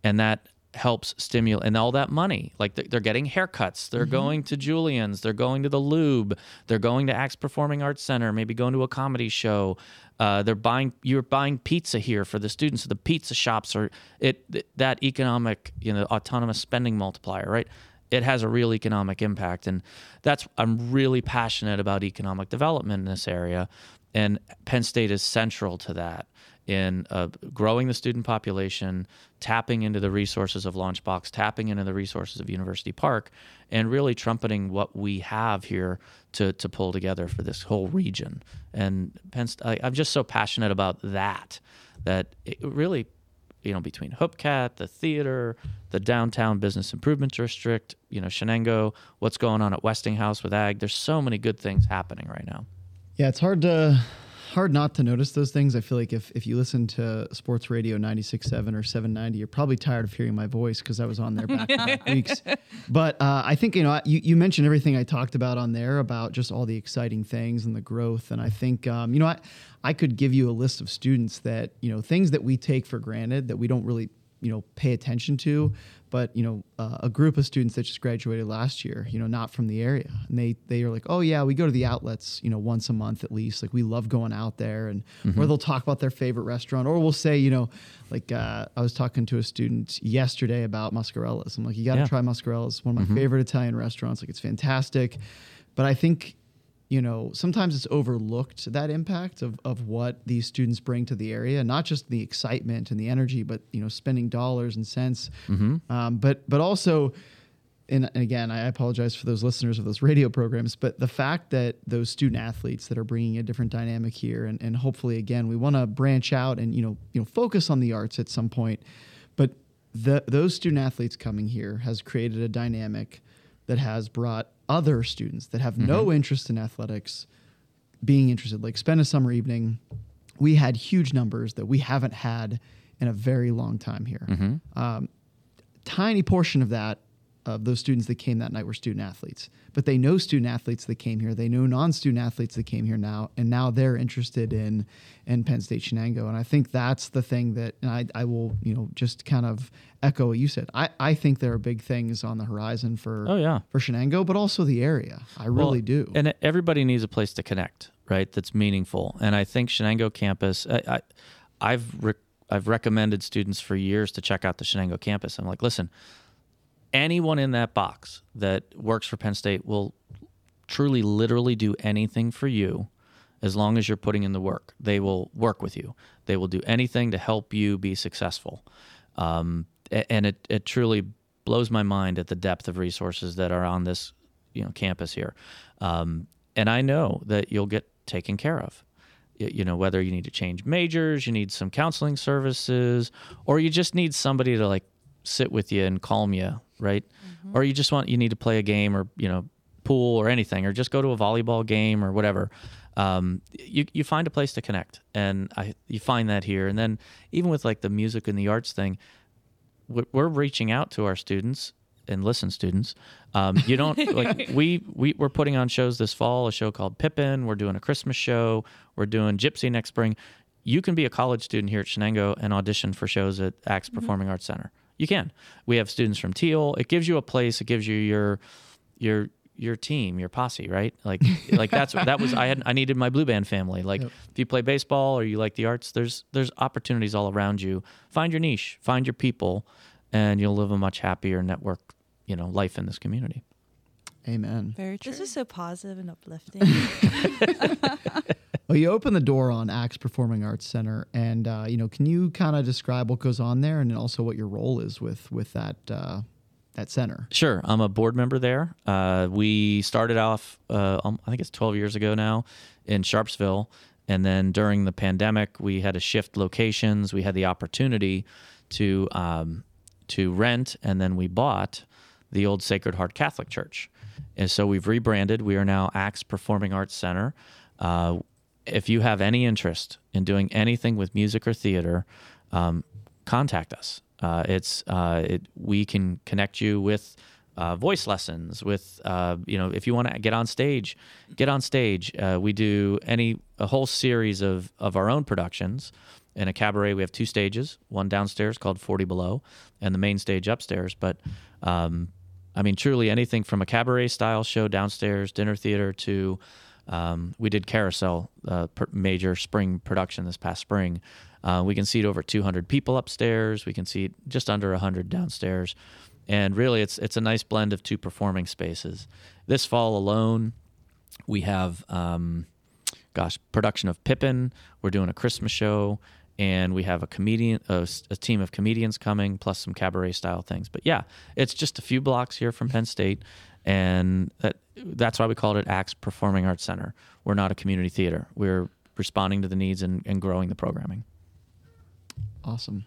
And that helps stimulate and all that money like they're, they're getting haircuts. They're mm-hmm. going to julian's. They're going to the lube. They're going to axe performing arts center maybe going to a comedy show uh, they're buying you're buying pizza here for the students. So the pizza shops are it that economic you know autonomous spending multiplier right? It has a real economic impact. And that's i'm really passionate about economic development in this area. And penn state is central to that in uh, growing the student population, tapping into the resources of Launchbox, tapping into the resources of University Park, and really trumpeting what we have here to, to pull together for this whole region. And Penn, I, I'm just so passionate about that, that it really, you know, between HopeCat, the theater, the downtown business improvement district, you know, Shenango, what's going on at Westinghouse with Ag, there's so many good things happening right now. Yeah, it's hard to hard not to notice those things. I feel like if, if you listen to sports radio 96.7 or 790, you're probably tired of hearing my voice because I was on there back in the weeks. But uh, I think, you know, you, you mentioned everything I talked about on there about just all the exciting things and the growth. And I think, um, you know, I, I could give you a list of students that, you know, things that we take for granted that we don't really you know pay attention to but you know uh, a group of students that just graduated last year you know not from the area. And they they are like oh yeah we go to the outlets you know once a month at least. Like we love going out there. And or they'll talk about their favorite restaurant or we'll say you know like uh, i was talking to a student yesterday about muscarella's. I'm like you got to Yeah. try muscarella's one of my favorite italian restaurants. Like it's fantastic. But i think you know, sometimes it's overlooked that impact of, of what these students bring to the area, not just the excitement and the energy, but you know, spending dollars and cents. Um, but but also, and again, I apologize for those listeners of those radio programs, but the fact that those student athletes that are bringing a different dynamic here, and, and hopefully, again, we want to branch out and you know, you know, focus on the arts at some point, but the, those student athletes coming here has created a dynamic that has brought other students that have no interest in athletics being interested. Like spend a summer evening. We had huge numbers that we haven't had in a very long time here. Um, tiny portion of that of those students that came that night were student athletes but they know student athletes that came here they know non-student athletes that came here now and now they're interested in in penn state shenango and i think that's the thing that and i, I will you know just kind of echo what you said I, I think there are big things on the horizon for Oh, yeah. for shenango but also the area i really Well, do And everybody needs a place to connect, right? That's meaningful. And I think Shenango campus, I, I, I've re- I've recommended students for years to check out the Shenango campus. I'm like, listen, anyone in that box that works for Penn State will truly, literally do anything for you as long as you're putting in the work. They will work with you. They will do anything to help you be successful. Um, and it, it truly blows my mind at the depth of resources that are on this you know campus here. Um, and I know that you'll get taken care of. You know, whether you need to change majors, you need some counseling services, or you just need somebody to like sit with you and calm you, right? Or you just want you need to play a game or you know pool or anything, or just go to a volleyball game or whatever. Um, you you find a place to connect, and I you find that here. And then even with like the music and the arts thing, we- we're reaching out to our students and listen students. Um, you don't like we, we we're putting on shows this fall a show called pippin. We're doing a christmas show. We're doing gypsy next spring. You can be a college student here at shenango and audition for shows at axe performing arts center you can. We have students from Thiel. It gives you a place. It gives you your your your team, your posse, right? Like like that's that was I had I needed my blue band family. Like Yep. if you play baseball or you like the arts, there's there's opportunities all around you. Find your niche, find your people, and you'll live a much happier network, you know, life in this community. Amen. Very true. This is so positive and uplifting. Well, you open the door on Axe Performing Arts Center, and uh, you know, can you kind of describe what goes on there, and also what your role is with with that uh, that center? Sure, I'm a board member there. Uh, we started off, uh, um, I think it's 12 years ago now, in Sharpsville, and then during the pandemic, we had to shift locations. We had the opportunity to um, to rent, and then we bought the old Sacred Heart Catholic Church, and so we've rebranded. We are now Axe Performing Arts Center. Uh, if you have any interest in doing anything with music or theater, um, contact us. Uh, it's uh, it, we can connect you with uh, voice lessons. With uh, you know, if you want to get on stage, get on stage. Uh, we do any a whole series of of our own productions. In a cabaret, we have two stages: one downstairs called Forty Below, and the main stage upstairs. But um, I mean, truly anything from a cabaret style show downstairs, dinner theater to um, we did Carousel, uh, major spring production this past spring. Uh, we can seat over 200 people upstairs. We can seat just under 100 downstairs, and really, it's it's a nice blend of two performing spaces. This fall alone, we have, um, gosh, production of Pippin. We're doing a Christmas show, and we have a comedian, a team of comedians coming, plus some cabaret style things. But yeah, it's just a few blocks here from Penn State, and that, that's why we called it Acts Performing Arts Center. We're not a community theater. We're responding to the needs and, and growing the programming. Awesome.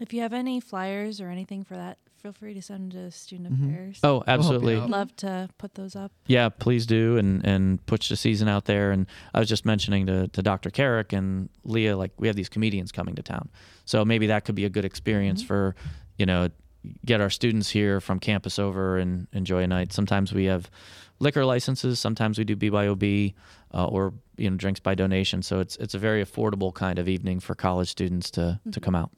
If you have any flyers or anything for that, feel free to send to student Mhm. affairs. Oh, absolutely. out. Love to put those up. Yeah, please do, and and push the season out there. And I was just mentioning to, to Dr. Carrick and Leah, like we have these comedians coming to town, so maybe that could be a good experience for, you know, get our students here from campus over and enjoy a night. Sometimes we have liquor licenses, sometimes we do BYOB, uh, or you know drinks by donation. So it's it's a very affordable kind of evening for college students to to come out.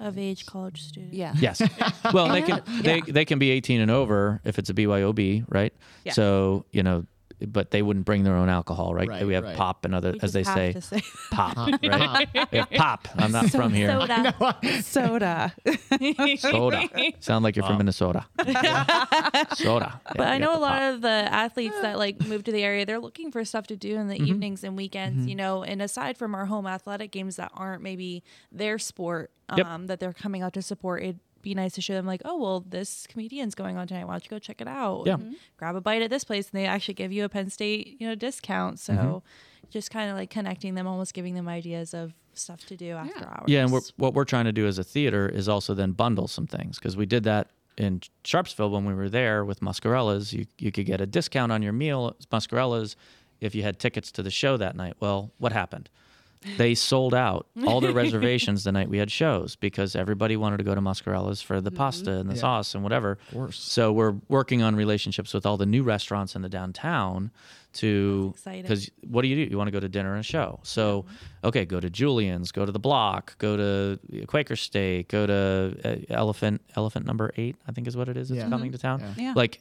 Of age college student. Yeah. Yes. Well, they can they they can be 18 and over if it's a BYOB, right? Yeah. So you know, but they wouldn't bring their own alcohol, right? Right, we have right. pop and other, We as just they have say, to say pop, Pop, right? we have pop. I'm not from here. soda. Soda. Soda. Sound like you're from Wow. Minnesota. Soda. But I know a lot of the athletes that like move to the area, they're looking for stuff to do in the Mm-hmm. evenings and weekends, you know, and aside from our home athletic games that aren't maybe their sport, um, Yep. that they're coming out to support, it'd be nice to show them like, oh, well, this comedian's going on tonight. Why don't you go check it out? Yeah. And Grab a bite at this place and they actually give you a Penn State, you know, discount. So Mm-hmm. just kind of like connecting them, almost giving them ideas of stuff to do after hours. Yeah, and we're, what we're trying to do as a theater is also then bundle some things because we did that in Sharpsville when we were there with Muscarella's. You you could get a discount on your meal at Muscarella's if you had tickets to the show that night. Well, what happened? They sold out all their reservations the night we had shows because everybody wanted to go to Muscarella's for the pasta and the Yeah. sauce and whatever. Of course. So we're working on relationships with all the new restaurants in the downtown to because what do you do? You want to go to dinner and a show. So, okay, go to Julian's, go to the Block, go to Quaker Steak, go to uh, Elephant Elephant Number Eight, I think is what it is. It's Yeah. coming to town. Yeah. Yeah. Like,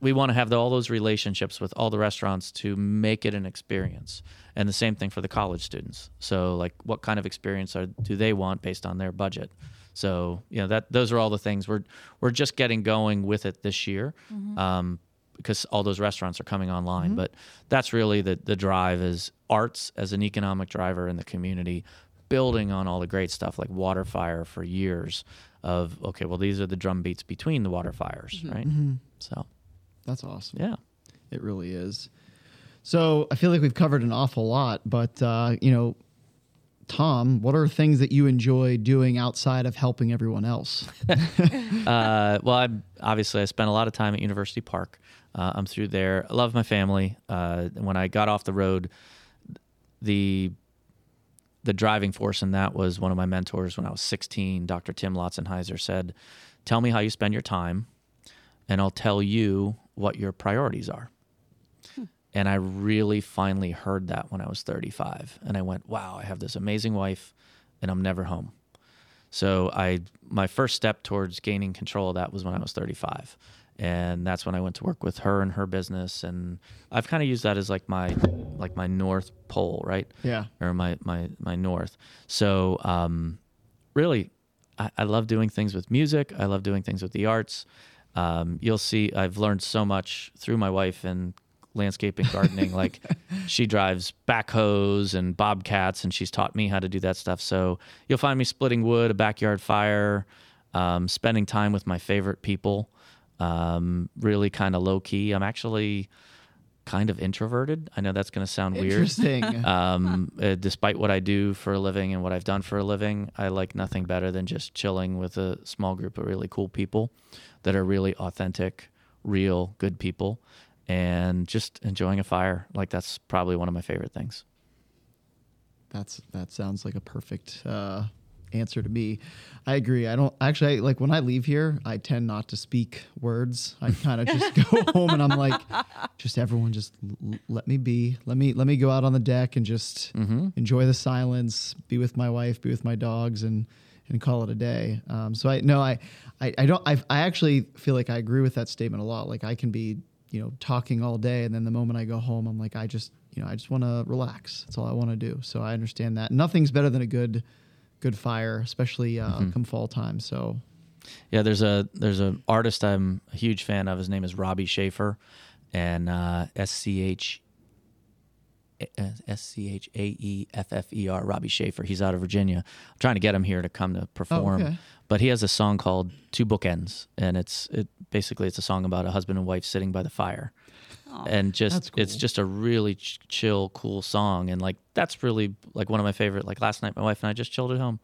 we want to have the, all those relationships with all the restaurants to make it an experience, and the same thing for the college students. So, like, what kind of experience are do they want based on their budget? So, you know, that those are all the things we're we're just getting going with it this year. Mm-hmm. Um, because all those restaurants are coming online. Mm-hmm. But that's really the the drive is arts as an economic driver in the community, building on all the great stuff like water fire for years of okay, well these are the drum beats between the water fires, mm-hmm. right? So That's awesome. yeah. It really is. So I feel like we've covered an awful lot, but uh, you know, Tom, what are things that you enjoy doing outside of helping everyone else? uh, well, I obviously I spent a lot of time at University Park. Uh, I'm through there. I love my family. Uh, when I got off the road, the the driving force in that was one of my mentors when I was 16. Dr. Tim Lautzenheiser said, "Tell me how you spend your time, and I'll tell you what your priorities are." And I really finally heard that when I was 35, and I went, "Wow, I have this amazing wife, and I'm never home." So I my first step towards gaining control of that was when I was 35. And that's when I went to work with her and her business and I've kind of used that as like my like my north pole, right? Yeah. Or my my my north. So um really I, I love doing things with music. I love doing things with the arts. Um, you'll see I've learned so much through my wife and landscaping gardening. Like she drives backhoes and bobcats and she's taught me how to do that stuff. So you'll find me splitting wood a backyard fire um, spending time with my favorite people um, really kind of low key i'm actually kind of introverted. I know that's going to sound weird. Interesting. um, uh, despite what I do for a living and what I've done for a living, I like nothing better than just chilling with a small group of really cool people that are really authentic, real, good people, and just enjoying a fire. Like that's probably one of my favorite things. That's that sounds like a perfect uh, answer to me. I agree. I don't actually I, like when I leave here. I tend not to speak words. I kind of just go home and I'm like, just everyone, just l- let me be. Let me let me go out on the deck and just enjoy the silence. Be with my wife. Be with my dogs and and call it a day. Um, so I no I I, I don't I, I actually feel like I agree with that statement a lot. Like I can be you know talking all day and then the moment I go home I'm like I just you know I just want to relax. That's all I want to do. So I understand that. Nothing's better than a good good fire, especially uh, come fall time. So Yeah, there's a there's an artist I'm a huge fan of. His name is Robbie Schaefer, and uh, S C H S C H A E F F E R. Robbie Schaefer. He's out of Virginia. I'm trying to get him here to come to perform. okay. But he has a song called Two Bookends, and it's it basically it's a song about a husband and wife sitting by the fire. And just That's it's just a really ch- chill, cool song, and like that's really like one of my favorite. Like last night, my wife and I just chilled at home,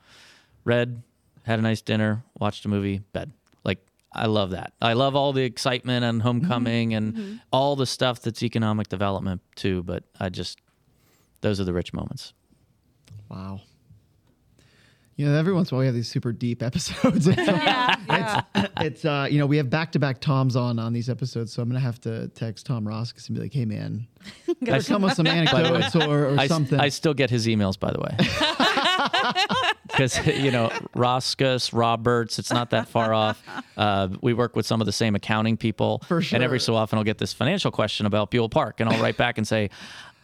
read, had a nice dinner, watched a movie, bed. Like I love that. I love all the excitement and mm-hmm. homecoming and mm-hmm. all the stuff that's economic development too. But I just those are the rich moments. wow. You know, every once in a while we have these super deep episodes. It's, yeah. it's uh, you know, we have back to back Toms on on these episodes, so I'm gonna have to text Tom Roskus and be like, "Hey, man, I, come with some anecdotes or, or I s- something." I still get his emails, by the way. Because, you know, Roscus, Roberts, it's not that far off. Uh, we work with some of the same accounting people. For And every so often I'll get this financial question about Buhl Park, and I'll write back and say,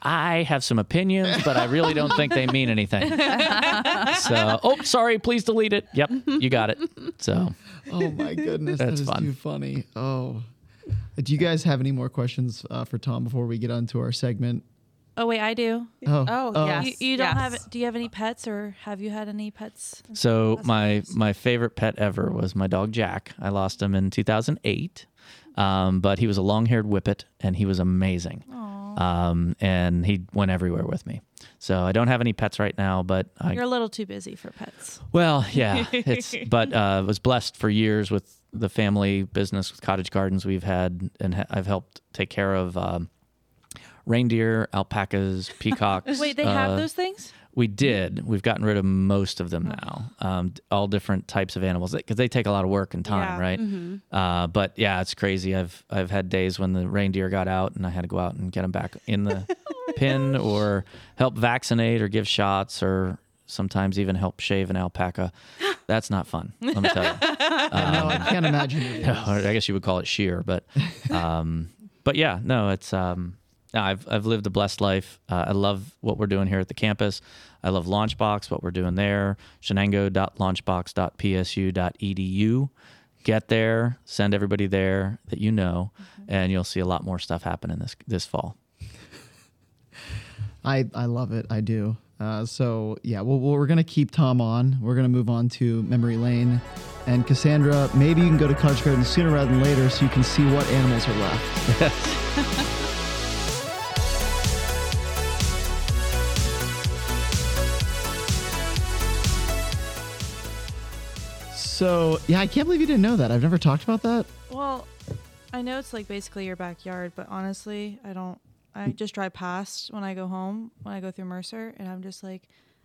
I have some opinions, but I really don't think they mean anything. so, oh, sorry, please delete it. Yep, you got it. So, oh my goodness, That's that is fun. too funny. Oh, do you guys have any more questions uh, for Tom before we get on to our segment? Oh wait, I do. Oh, Oh, yes. You, you don't yes. have? Do you have any pets, or have you had any pets? So my my favorite pet ever was my dog Jack. I lost him in 2008, um, but he was a long-haired whippet and he was amazing. Um, and he went everywhere with me. So I don't have any pets right now, but I You're a little too busy for pets. well, yeah, it's but uh, was blessed for years with the family business with cottage gardens we've had, and ha- I've helped take care of um, reindeer, alpacas, peacocks. Wait, they uh, have those things? we did. We've gotten rid of most of them now. Um, all different types of animals because they take a lot of work and time, Yeah. right? Uh, but yeah, it's crazy. I've I've had days when the reindeer got out and I had to go out and get them back in the pen or help vaccinate or give shots or sometimes even help shave an alpaca. That's not fun. Let me tell you. no, I can't imagine it. I guess you would call it sheer, but um, but yeah, no, it's um, no, I've I've lived a blessed life. Uh, I love what we're doing here at the campus. I love Launchbox, what we're doing there. Shenango.launchbox.psu.edu. Get there, send everybody there that you know, and you'll see a lot more stuff happening this this fall. I, I love it. I do. Uh, so yeah, well, well, we're gonna keep Tom on. We're gonna move on to memory lane, and Cassandra. Maybe you can go to Cottage Garden sooner rather than later, so you can see what animals are left. So yeah, I can't believe you didn't know that. I've never talked about that. Well, I know it's like basically your backyard, but honestly, I don't. I just drive past when I go home, when I go through Mercer, and I'm just like,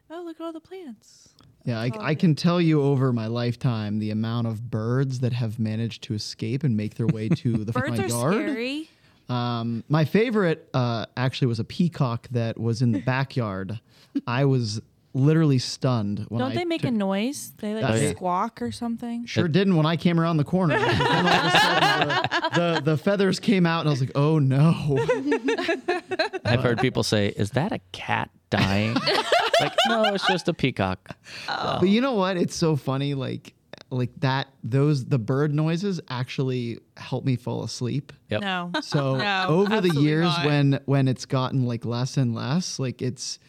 oh, look at all the plants. Yeah, I, I can tell you over my lifetime the amount of birds that have managed to escape and make their way to the Birds front are yard. scary. Um, my favorite uh, actually was a peacock that was in the backyard. I was literally stunned when Don't I they make took- a noise? They like Oh, yeah. squawk or something. Sure didn't when I came around the corner. Then all of a sudden, the, the the feathers came out, and I was like, "Oh no!" I've heard people say, "Is that a cat dying?" like, no, it's just a peacock. But you know what? It's so funny. Like like that. Those the bird noises actually help me fall asleep. Yep. No. So No, over the absolutely years, not. when when it's gotten like less and less, like it's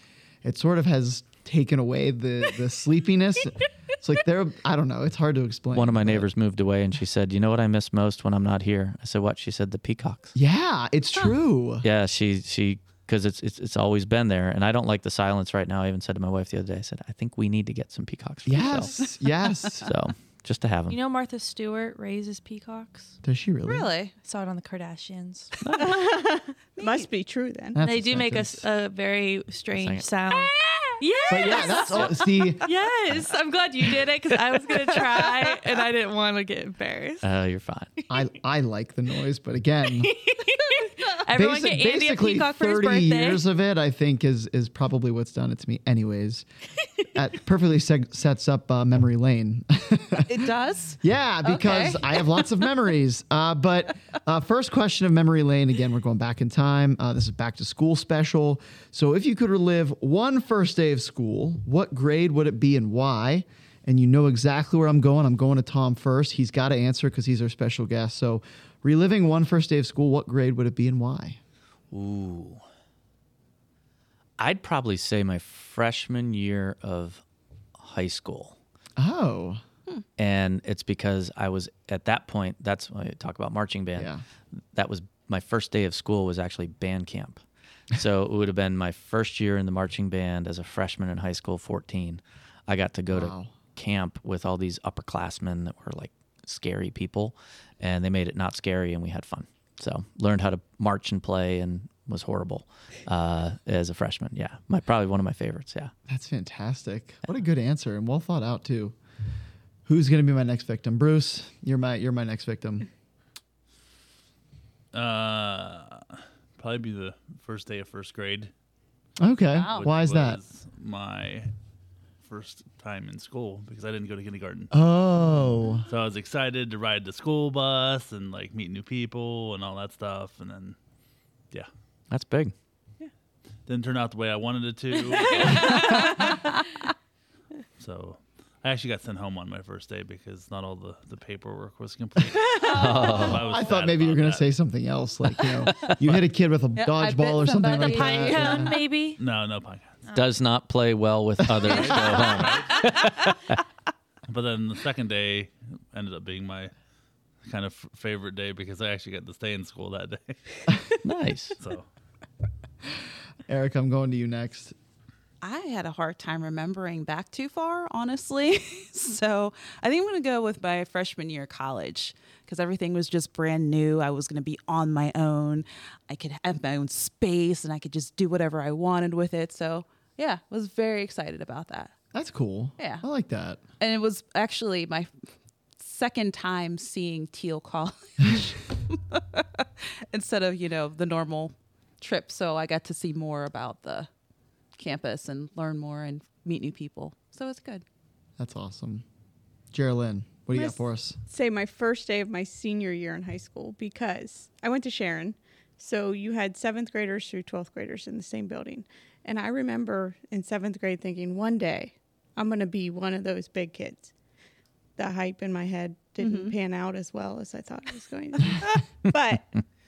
it sort of has taken away the the sleepiness. It's like there. I don't know. It's hard to explain. One of my but- neighbors moved away, and she said, "You know what I miss most when I'm not here?" I said, "What?" She said, "The peacocks." Yeah, it's true. Yeah, she she because it's it's it's always been there, and I don't like the silence right now. I even said to my wife the other day, I said, "I think we need to get some peacocks." For Yes. Yes. So just to have them. You know Martha Stewart raises peacocks. Does she really? Really? I saw it on the Kardashians. Must be true then. That's they do make a, sentence. s- a very strange sound. Ah! Yes. But yeah, that's all. See, yes. I'm glad you did it because I was gonna try and I didn't want to get embarrassed. Uh, you're fine. I I like the noise, but again, Everyone basi- get Andy a basically peacock for his thirty birthday. years of it, I think, is is probably what's done it to me. Anyways, that perfectly seg- sets up uh, memory lane. It does. Yeah, because Okay. I have lots of memories. Uh, but uh, first question of memory lane again, we're going back in time. Uh, this is back to school special. So if you could relive one first day of school, what grade would it be and why? And you know exactly where I'm going. I'm going to Tom first. He's got to answer because he's our special guest. So, reliving one first day of school, what grade would it be and why? Ooh. I'd probably say my freshman year of high school. Oh, hmm. And it's because I was at that point, that's when I talk about marching band. Yeah. That was my first day of school was actually band camp. So it would have been my first year in the marching band as a freshman in high school, 14. I got to go Wow. to camp with all these upperclassmen that were like scary people, and they made it not scary, and we had fun. So learned how to march and play, and was horrible uh, as a freshman. Yeah, my probably one of my favorites. Yeah, that's fantastic. What a good answer and well thought out too. Who's going to be my next victim? Bruce, you're my you're my next victim. Uh, probably be the first day of first grade. Okay. Wow. Why is which that? My first time in school because I didn't go to kindergarten. Oh. So I was excited to ride the school bus and like meet new people and all that stuff. And then, yeah, that's big. Yeah. Didn't turn out the way I wanted it to. so I actually got sent home on my first day because not all the, the paperwork was complete. Oh. I, I thought maybe you were going to say something else, like you know, you hit a kid with a bet dodgeball or something somebody- like Pine that. cone, yeah. maybe. No, no pine cones. Does not play well with others. Go home. But then the second day ended up being my kind of f- favorite day because I actually got to stay in school that day. Nice. So Eric, I'm going to you next. I had a hard time remembering back too far, honestly. so I think I'm going to go with my freshman year of college because everything was just brand new. I was going to be on my own. I could have my own space and I could just do whatever I wanted with it. So yeah, was very excited about that. That's cool. Yeah. I like that. And it was actually my second time seeing Thiel College instead of, you know, the normal trip. So I got to see more about the campus and learn more and meet new people. So it's good. That's awesome. Geraldine, what do you got for us? say my first day of my senior year in high school because I went to Sharon. So you had seventh graders through 12th graders in the same building. And I remember in seventh grade thinking, one day I'm going to be one of those big kids. The hype in my head didn't mm-hmm. pan out as well as I thought it was going to. but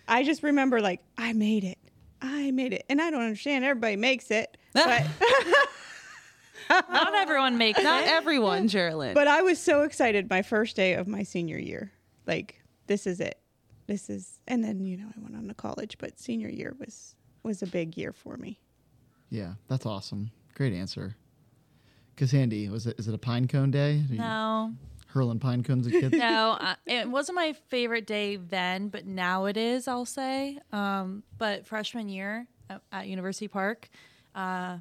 I just remember, like, I made it. I made it. And I don't understand. Everybody makes it. But Not everyone makes Not it. everyone, Geraldine. But I was so excited my first day of my senior year. Like this is it. This is and then you know I went on to college, but senior year was was a big year for me. Yeah, that's awesome. Great answer. Cassandra, was it is it a pine cone day? Are No, hurling pine cones at kids? no, uh, it wasn't my favorite day then, but now it is. I'll say. Um, but freshman year at, at University Park, uh,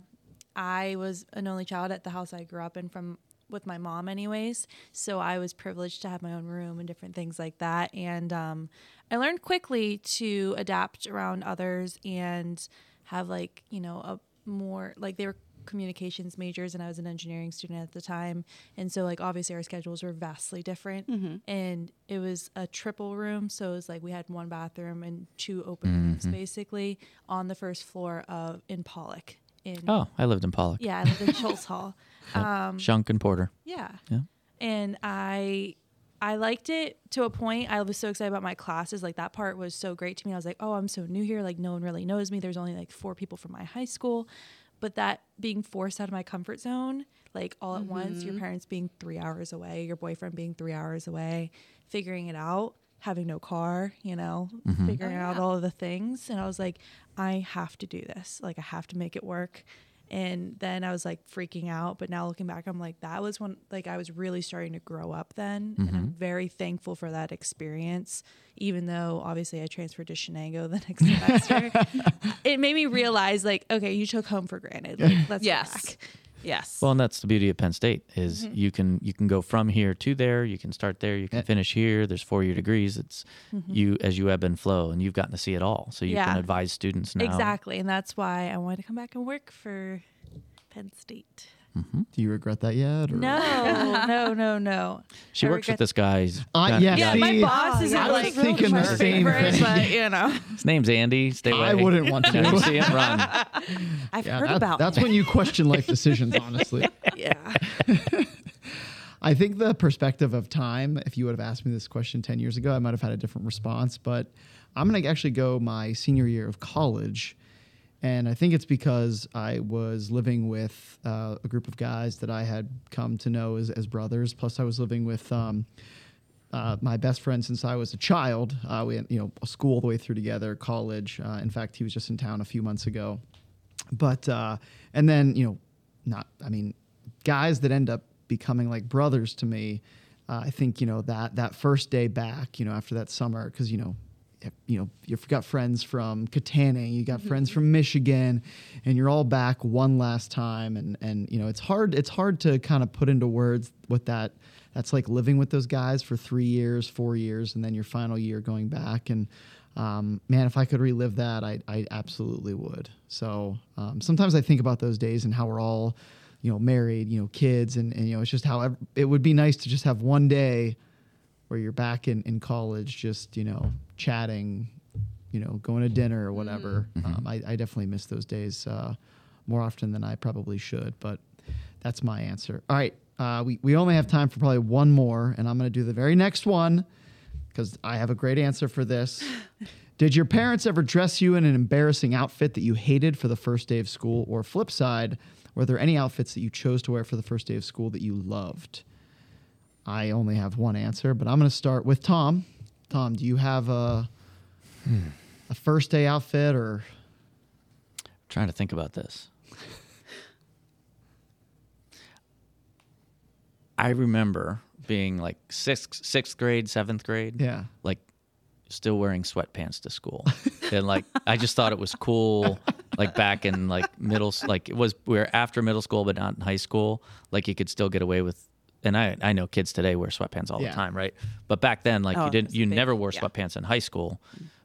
I was an only child at the house I grew up in from with my mom, anyways. So I was privileged to have my own room and different things like that. And um, I learned quickly to adapt around others and have like you know a more like they were communications majors and I was an engineering student at the time. And so like obviously our schedules were vastly different. And it was a triple room, so it was like we had one bathroom and two open rooms basically on the first floor of in Pollock. In Oh, I lived in Pollock. yeah, I lived in Schultz Hall. Um, Shunk and Porter. yeah. Yeah. And I I liked it to a point. I was so excited about my classes. Like that part was so great to me. I was like, "Oh, I'm so new here. Like no one really knows me. There's only like four people from my high school." But that being forced out of my comfort zone, like all at once, your mm-hmm. parents being 3 hours away, your boyfriend being 3 hours away, figuring it out, having no car, you know, mm-hmm. figuring oh, out all of the things. And I was like, I have to do this. Like I have to make it work and then I was like freaking out. But now looking back, I'm like, that was when like I was really starting to grow up then, and I'm mm-hmm. very thankful for that experience. Even though obviously I transferred to Shenango the next semester, it made me realize like, okay, you took home for granted. Like, let's go Yes. back. Yes. Well, and that's the beauty of Penn State is Mm-hmm. you can you can go from here to there. You can start there. You can finish here. There's four year degrees. It's you as you ebb and flow, and you've gotten to see it all. So you can Mm-hmm. Advise students now. Exactly, and that's why I wanted to come back and work for Penn State. Mm-hmm. Do you regret that yet? Or? No, no, no, no. She I works with this guy's. I- kinda yeah, guy. Yeah, my boss is I a was like thinking the same thing. but you know, His name's Andy. Stay away. I wouldn't want You know, you to. see him run. I've Yeah, heard that- about. that's when you question life decisions, honestly. yeah. I think the perspective of time, if you would have asked me this question 10 years ago, I might have had a different response. But I'm going to actually go my senior year of college. And I think it's because I was living with uh, a group of guys that I had come to know as, as brothers. Plus, I was living with um, uh, my best friend since I was a child. Uh, we had, you know, school all the way through together, college. Uh, in fact, he was just in town a few months ago. But, uh, and then, you know, not, I mean, guys that end up becoming like brothers to me. Uh, I think, you know, that, that first day back, you know, after that summer, because, you know, you know, you've got friends from Kittanning, you got friends from Michigan, and you're all back one last time. And, and, you know, it's hard, it's hard to kind of put into words what that, that's like living with those guys for three years, four years, and then your final year going back. And, um, man, if I could relive that, I, I absolutely would. So um, sometimes I think about those days and how we're all, you know, married, you know, kids, and, and you know, it's just how ev- it would be nice to just have one day where you're back in, in college, just you know, chatting, you know, going to dinner or whatever. Um, I, I definitely miss those days uh, more often than I probably should, but that's my answer. All right, uh, we we only have time for probably one more, and I'm going to do the very next one because I have a great answer for this. Did your parents ever dress you in an embarrassing outfit that you hated for the first day of school? Or flip side, were there any outfits that you chose to wear for the first day of school that you loved? I only have one answer, but I'm going to start with Tom. Tom, do you have a hmm. a first day outfit or trying to think about this. I remember being like sixth sixth grade, seventh grade. yeah? Like still wearing sweatpants to school. and like I just thought it was cool like back in like middle like it was we were after middle school but not in high school. Like you could still get away with and I, I know kids today wear sweatpants all Yeah. the time, right? But back then, like Oh, you didn't, you big, never wore yeah. sweatpants in high school,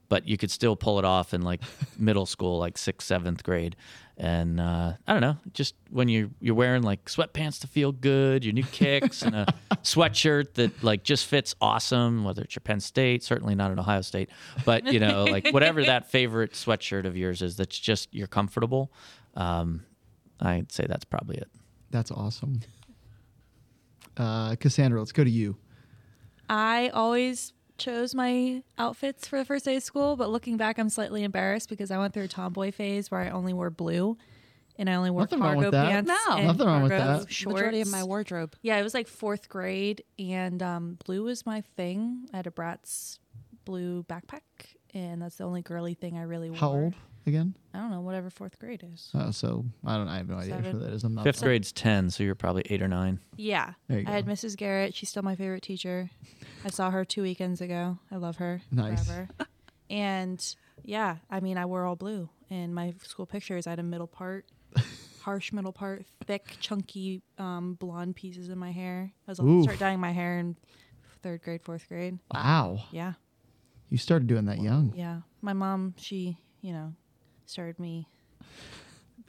but you could still pull it off in like middle school, like sixth, seventh grade. And uh, I don't know, just when you you're wearing like sweatpants to feel good, your new kicks, and a sweatshirt that like just fits awesome, whether it's your Penn State, certainly not an Ohio State, but you know, like whatever that favorite sweatshirt of yours is, that's just you're comfortable. Um, I'd say that's probably it. That's awesome. Uh, Cassandra, let's go to you. I always chose my outfits for the first day of school, but looking back, I'm slightly embarrassed because I went through a tomboy phase where I only wore blue, and I only wore Nothing wrong cargo with that. pants. No. and Nothing wrong with cargo that. Shorts. Majority of my wardrobe. Yeah, it was like fourth grade, and um, blue was my thing. I had a Bratz blue backpack, and that's the only girly thing I really wore. How old again? I don't know, whatever fourth grade is. Uh, so I don't. I have no idea Seven. who that is. I'm not Fifth grade's ten, so you're probably eight or nine. Yeah. There you I had. Mrs. Garrett. She's still my favorite teacher. I saw her two weekends ago. I love her. Nice. Forever. and yeah, I mean, I wore all blue. In my school pictures, I had a middle part, harsh middle part, thick, chunky um, blonde pieces in my hair. I was Oof. start dyeing my hair in third grade, fourth grade. Wow, Yeah. you started doing that young. Yeah. My mom, she, you know, started me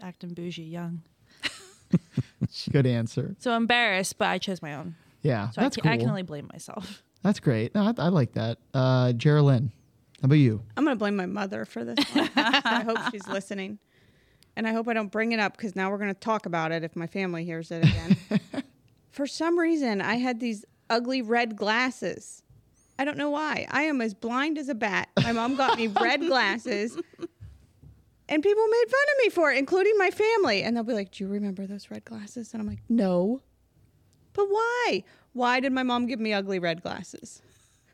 acting bougie young. Good answer. So embarrassed, but I chose my own. Yeah, So that's I, can, cool. I can only blame myself. That's great. No, I, I like that. Uh, Geraldine, how about you? I'm gonna blame my mother for this one. I hope she's listening, and I hope I don't bring it up because now we're gonna talk about it if my family hears it again. for some reason, I had these ugly red glasses. I don't know why. I am as blind as a bat. My mom got me red glasses. And people made fun of me for it, including my family. And they'll be like, Do you remember those red glasses? And I'm like, No. But why? Why did my mom give me ugly red glasses?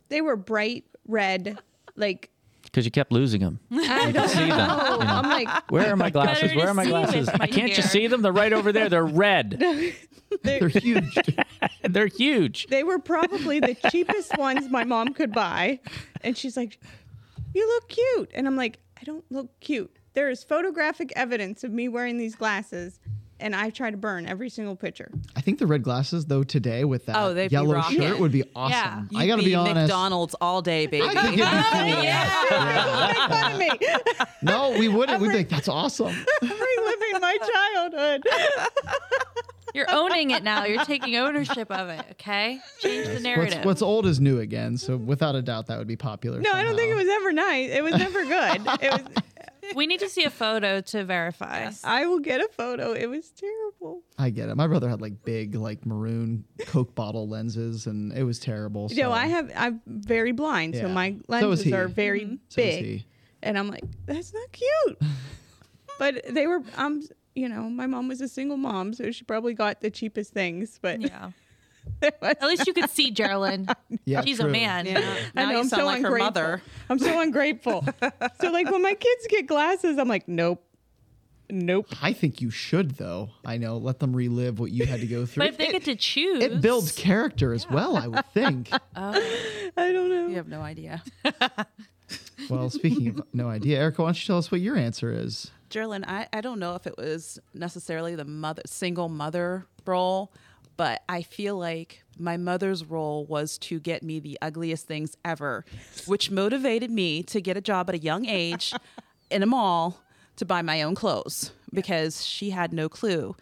They were bright red, like Because you kept losing them. I don't see them, you know. I'm like, Where are my glasses? Where are my glasses? my Can't you hair. see them? They're right over there. They're red. They're huge. They're huge. they were probably the cheapest ones my mom could buy. And she's like, You look cute. And I'm like, I don't look cute. There is photographic evidence of me wearing these glasses, and I try to burn every single picture. I think the red glasses though today with that Oh, they'd yellow rocking. shirt would be awesome. You'd I gotta be, honest. McDonald's all day, baby. I think it'd be cool. Make fun of me. No, we wouldn't. We'd be like, that's awesome. Reliving my childhood. You're owning it now. You're taking ownership of it. Okay, change the narrative. what's old is new again. So without a doubt, that would be popular. No, I don't think it was ever nice. It was never good. It was. We need to see a photo to verify. I will get a photo. It was terrible. I get it. My brother had like big, like maroon Coke bottle lenses, and it was terrible. So. You know, I have. I'm very blind, so Yeah. my So is lenses he. are very So is big. he. and I'm like, that's not cute. but they were, um, you know, my mom was a single mom, so she probably got the cheapest things. But Yeah. It was- At least you could see Geraldine. Yeah, She's true. a man. Yeah. I Now know, you I'm sound so like her ungrateful. mother. I'm so ungrateful. so like when my kids get glasses, I'm like, nope, nope. I think you should, though. I know. Let them relive what you had to go through. But if they get to choose, it builds character as well, I would think. Oh. I don't know. You have no idea. well, speaking of no idea, Erica, why don't you tell us what your answer is? Geraldine, I, I don't know if it was necessarily the mother single mother role, but I feel like my mother's role was to get me the ugliest things ever, which motivated me to get a job at a young age in a mall to buy my own clothes because she had no clue.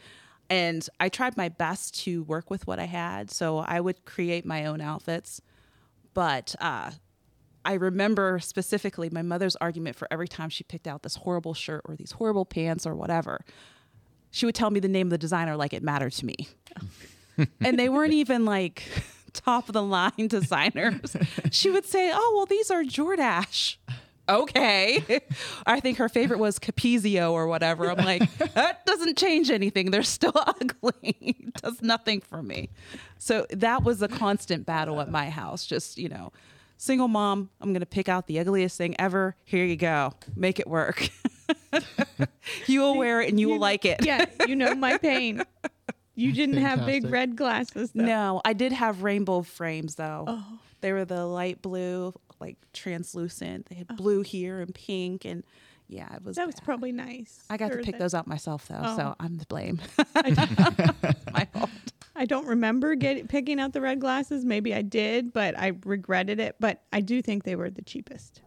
And I tried my best to work with what I had. So I would create my own outfits. But uh, I remember specifically my mother's argument for every time she picked out this horrible shirt or these horrible pants or whatever. She would tell me the name of the designer like it mattered to me. and they weren't even like top of the line designers. She would say, "Oh, well these are Jordache." Okay. I think her favorite was Capezio or whatever. I'm like, that doesn't change anything. They're still ugly. Does nothing for me. So that was a constant battle at my house. Just, you know, single mom, I'm going to pick out the ugliest thing ever. Here you go. Make it work. you will wear it and you will like it. Yeah, you know my pain. You didn't have big red glasses though. No, I did have rainbow frames though. Oh. They were the light blue, like translucent. They had blue here and pink, and yeah, it was. That was probably nice. I got to pick that- those out myself though, so Oh. I'm the blame. I, My fault. I don't remember getting picking out the red glasses. Maybe I did, but I regretted it. But I do think they were the cheapest.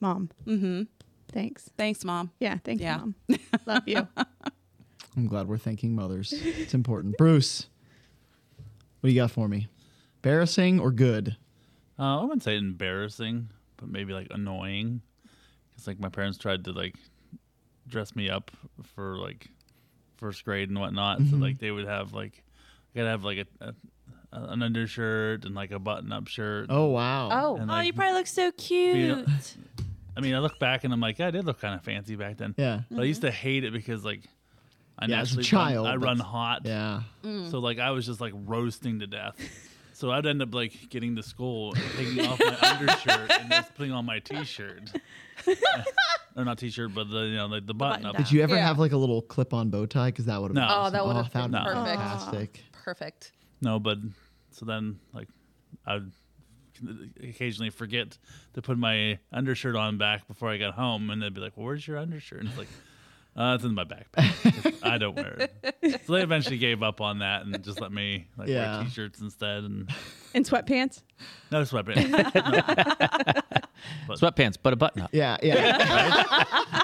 Mom, Mm-hmm. thanks. Thanks, mom. Yeah, thank Yeah. you, mom. Love you. I'm glad we're thanking mothers. It's important. Bruce, what do you got for me? Embarrassing or good? Uh, I wouldn't say embarrassing, but maybe like annoying. Because like my parents tried to like dress me up for like first grade and whatnot. So like they would have like I gotta have like a, a an undershirt and like a button up shirt. Oh wow. Oh, And, Oh, you probably look so cute. I mean, I look back and I'm like, yeah, I did look kind of fancy back then. Yeah. But I used to hate it because like I Yeah, as a child, run, I run hot. Yeah. Mm. So like I was just like roasting to death. So I'd end up like getting to school and taking off my undershirt and just putting on my t-shirt. or not t-shirt, but the you know like the button, button up. Did you ever Yeah. have like a little clip-on bow tie? Because that would have. No. been Oh, that would've oh, that'd been be perfect. Fantastic. perfect. No, but so then like I'd occasionally forget to put my undershirt on back before I got home, and they'd be like, "Well, where's your undershirt?" And it's like, uh, "It's in my backpack. I don't wear it." So they eventually gave up on that and just let me like Yeah. wear t-shirts instead, and And sweatpants. no sweatpants. No. But Sweatpants, but a button up. Yeah, yeah.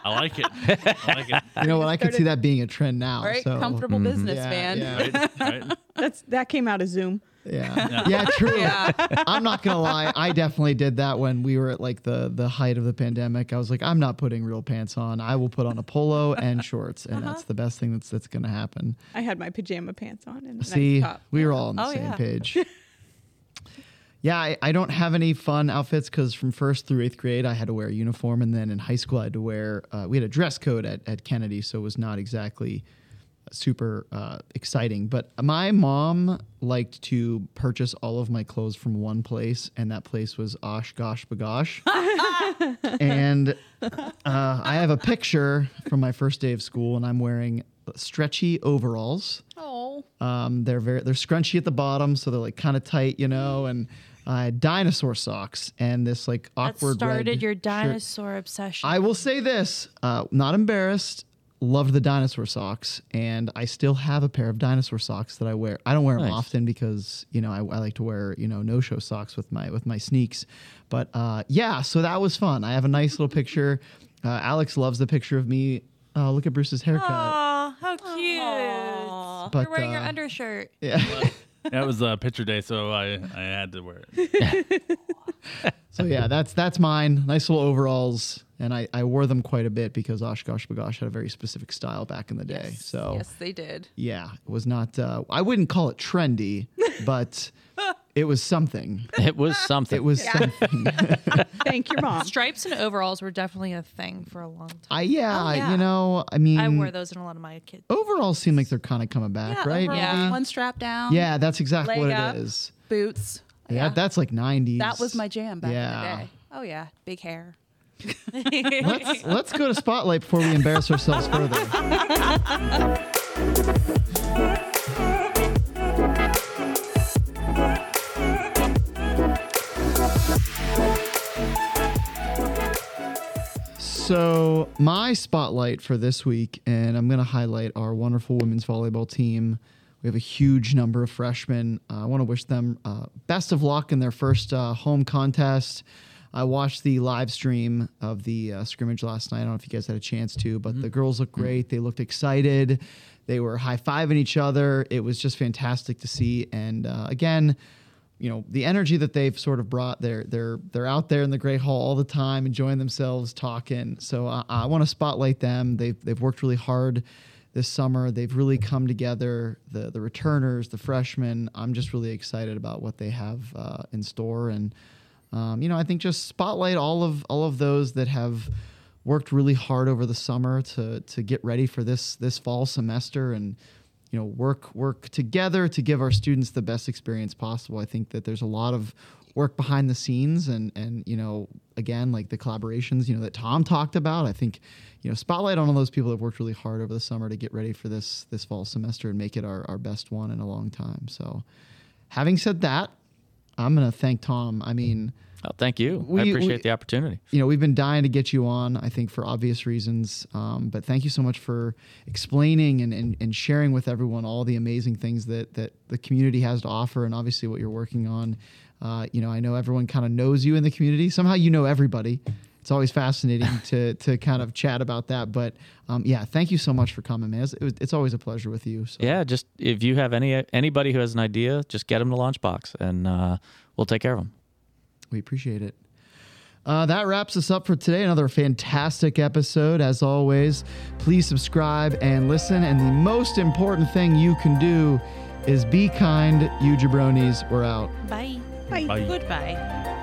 I like it. I like it. you know what? I could see that being a trend now. Right? So. Comfortable Mhm. business, Yeah, man. yeah. Right? Right? That's that came out of Zoom. Yeah. yeah, true. Yeah. I'm not gonna lie. I definitely did that when we were at like the the height of the pandemic. I was like, I'm not putting real pants on. I will put on a polo and shorts, and Uh-huh. that's the best thing that's that's gonna happen. I had my pajama pants on and See, nice top. we were all on the Oh, same yeah. page. yeah, I, I don't have any fun outfits because from first through eighth grade, I had to wear a uniform, and then in high school, I had to wear. Uh, we had a dress code at at Kennedy, so it was not exactly super uh, exciting. But my mom liked to purchase all of my clothes from one place, and that place was OshKosh B'gosh. and uh, I have a picture from my first day of school, and I'm wearing stretchy overalls. Oh. Um, they're very they're scrunchy at the bottom, so they're like kind of tight, you know, and uh, dinosaur socks and this like awkward. That started your shirt. dinosaur obsession. I will say this, uh, not embarrassed. Loved the dinosaur socks, and I still have a pair of dinosaur socks that I wear. I don't wear them often because you know I, I like to wear you know no show socks with my with my sneaks. But uh, yeah, so that was fun. I have a nice little picture. Uh, Alex loves the picture of me. Oh, look at Bruce's haircut. Aw, how cute. But You're wearing your uh, undershirt. yeah. That was uh, picture day, so I, I had to wear it. So yeah, that's that's mine. Nice little overalls, and I, I wore them quite a bit because OshKosh B'gosh had a very specific style back in the day. So Yes, they did. yeah, it was not. Uh, I wouldn't call it trendy, but it was something. It was something. It was something. Thank your mom. Stripes and overalls were definitely a thing for a long time. I yeah, Oh, yeah. you know, I mean, I wore those in a lot of my kids. overalls seem like they're kind of coming back, Yeah, right? overalls, Yeah. One strap down. Yeah, that's exactly Leg what up. it is. Boots. Yeah, that's like '90s. That was my jam back Yeah. in the day. Oh yeah, big hair. Let's let's go to spotlight before we embarrass ourselves further. So, my spotlight for this week, and I'm going to highlight our wonderful women's volleyball team. We have a huge number of freshmen. Uh, I want to wish them uh, best of luck in their first uh, home contest. I watched the live stream of the uh, scrimmage last night. I don't know if you guys had a chance to, but the girls looked great. They looked excited. They were high fiving each other. It was just fantastic to see. And uh, again, you know the energy that they've sort of brought they're they're they're out there in the great hall all the time enjoying themselves talking so i, I want to spotlight them they've they've worked really hard this summer they've really come together the the returners the freshmen i'm just really excited about what they have uh, in store and um, you know i think just spotlight all of all of those that have worked really hard over the summer to to get ready for this this fall semester and you know work work together to give our students the best experience possible. I think that there's a lot of work behind the scenes and and you know again like the collaborations you know that tom talked about. I think you know spotlight on all those people that have worked really hard over the summer to get ready for this this fall semester and make it our, our best one in a long time. So having said that i'm going to thank tom i mean Oh, thank you. We- I we- appreciate the opportunity. you know, we've been dying to get you on, I think, for obvious reasons. Um, but thank you so much for explaining and, and, and sharing with everyone all the amazing things that, that the community has to offer and obviously what you're working on. Uh, you know, I know everyone kind of knows you in the community. Somehow you know everybody. It's always fascinating to, to kind of chat about that. But um, yeah, thank you so much for coming, man. It's, it's always a pleasure with you. So. Yeah, just if you have any anybody who has an idea, just get them the LaunchBox, and uh, we'll take care of them. We appreciate it. Uh, that wraps us up for today. Another fantastic episode. As always, please subscribe and listen. And the most important thing you can do is be kind. You jabronis, we're out. Bye. Bye. Bye. Goodbye.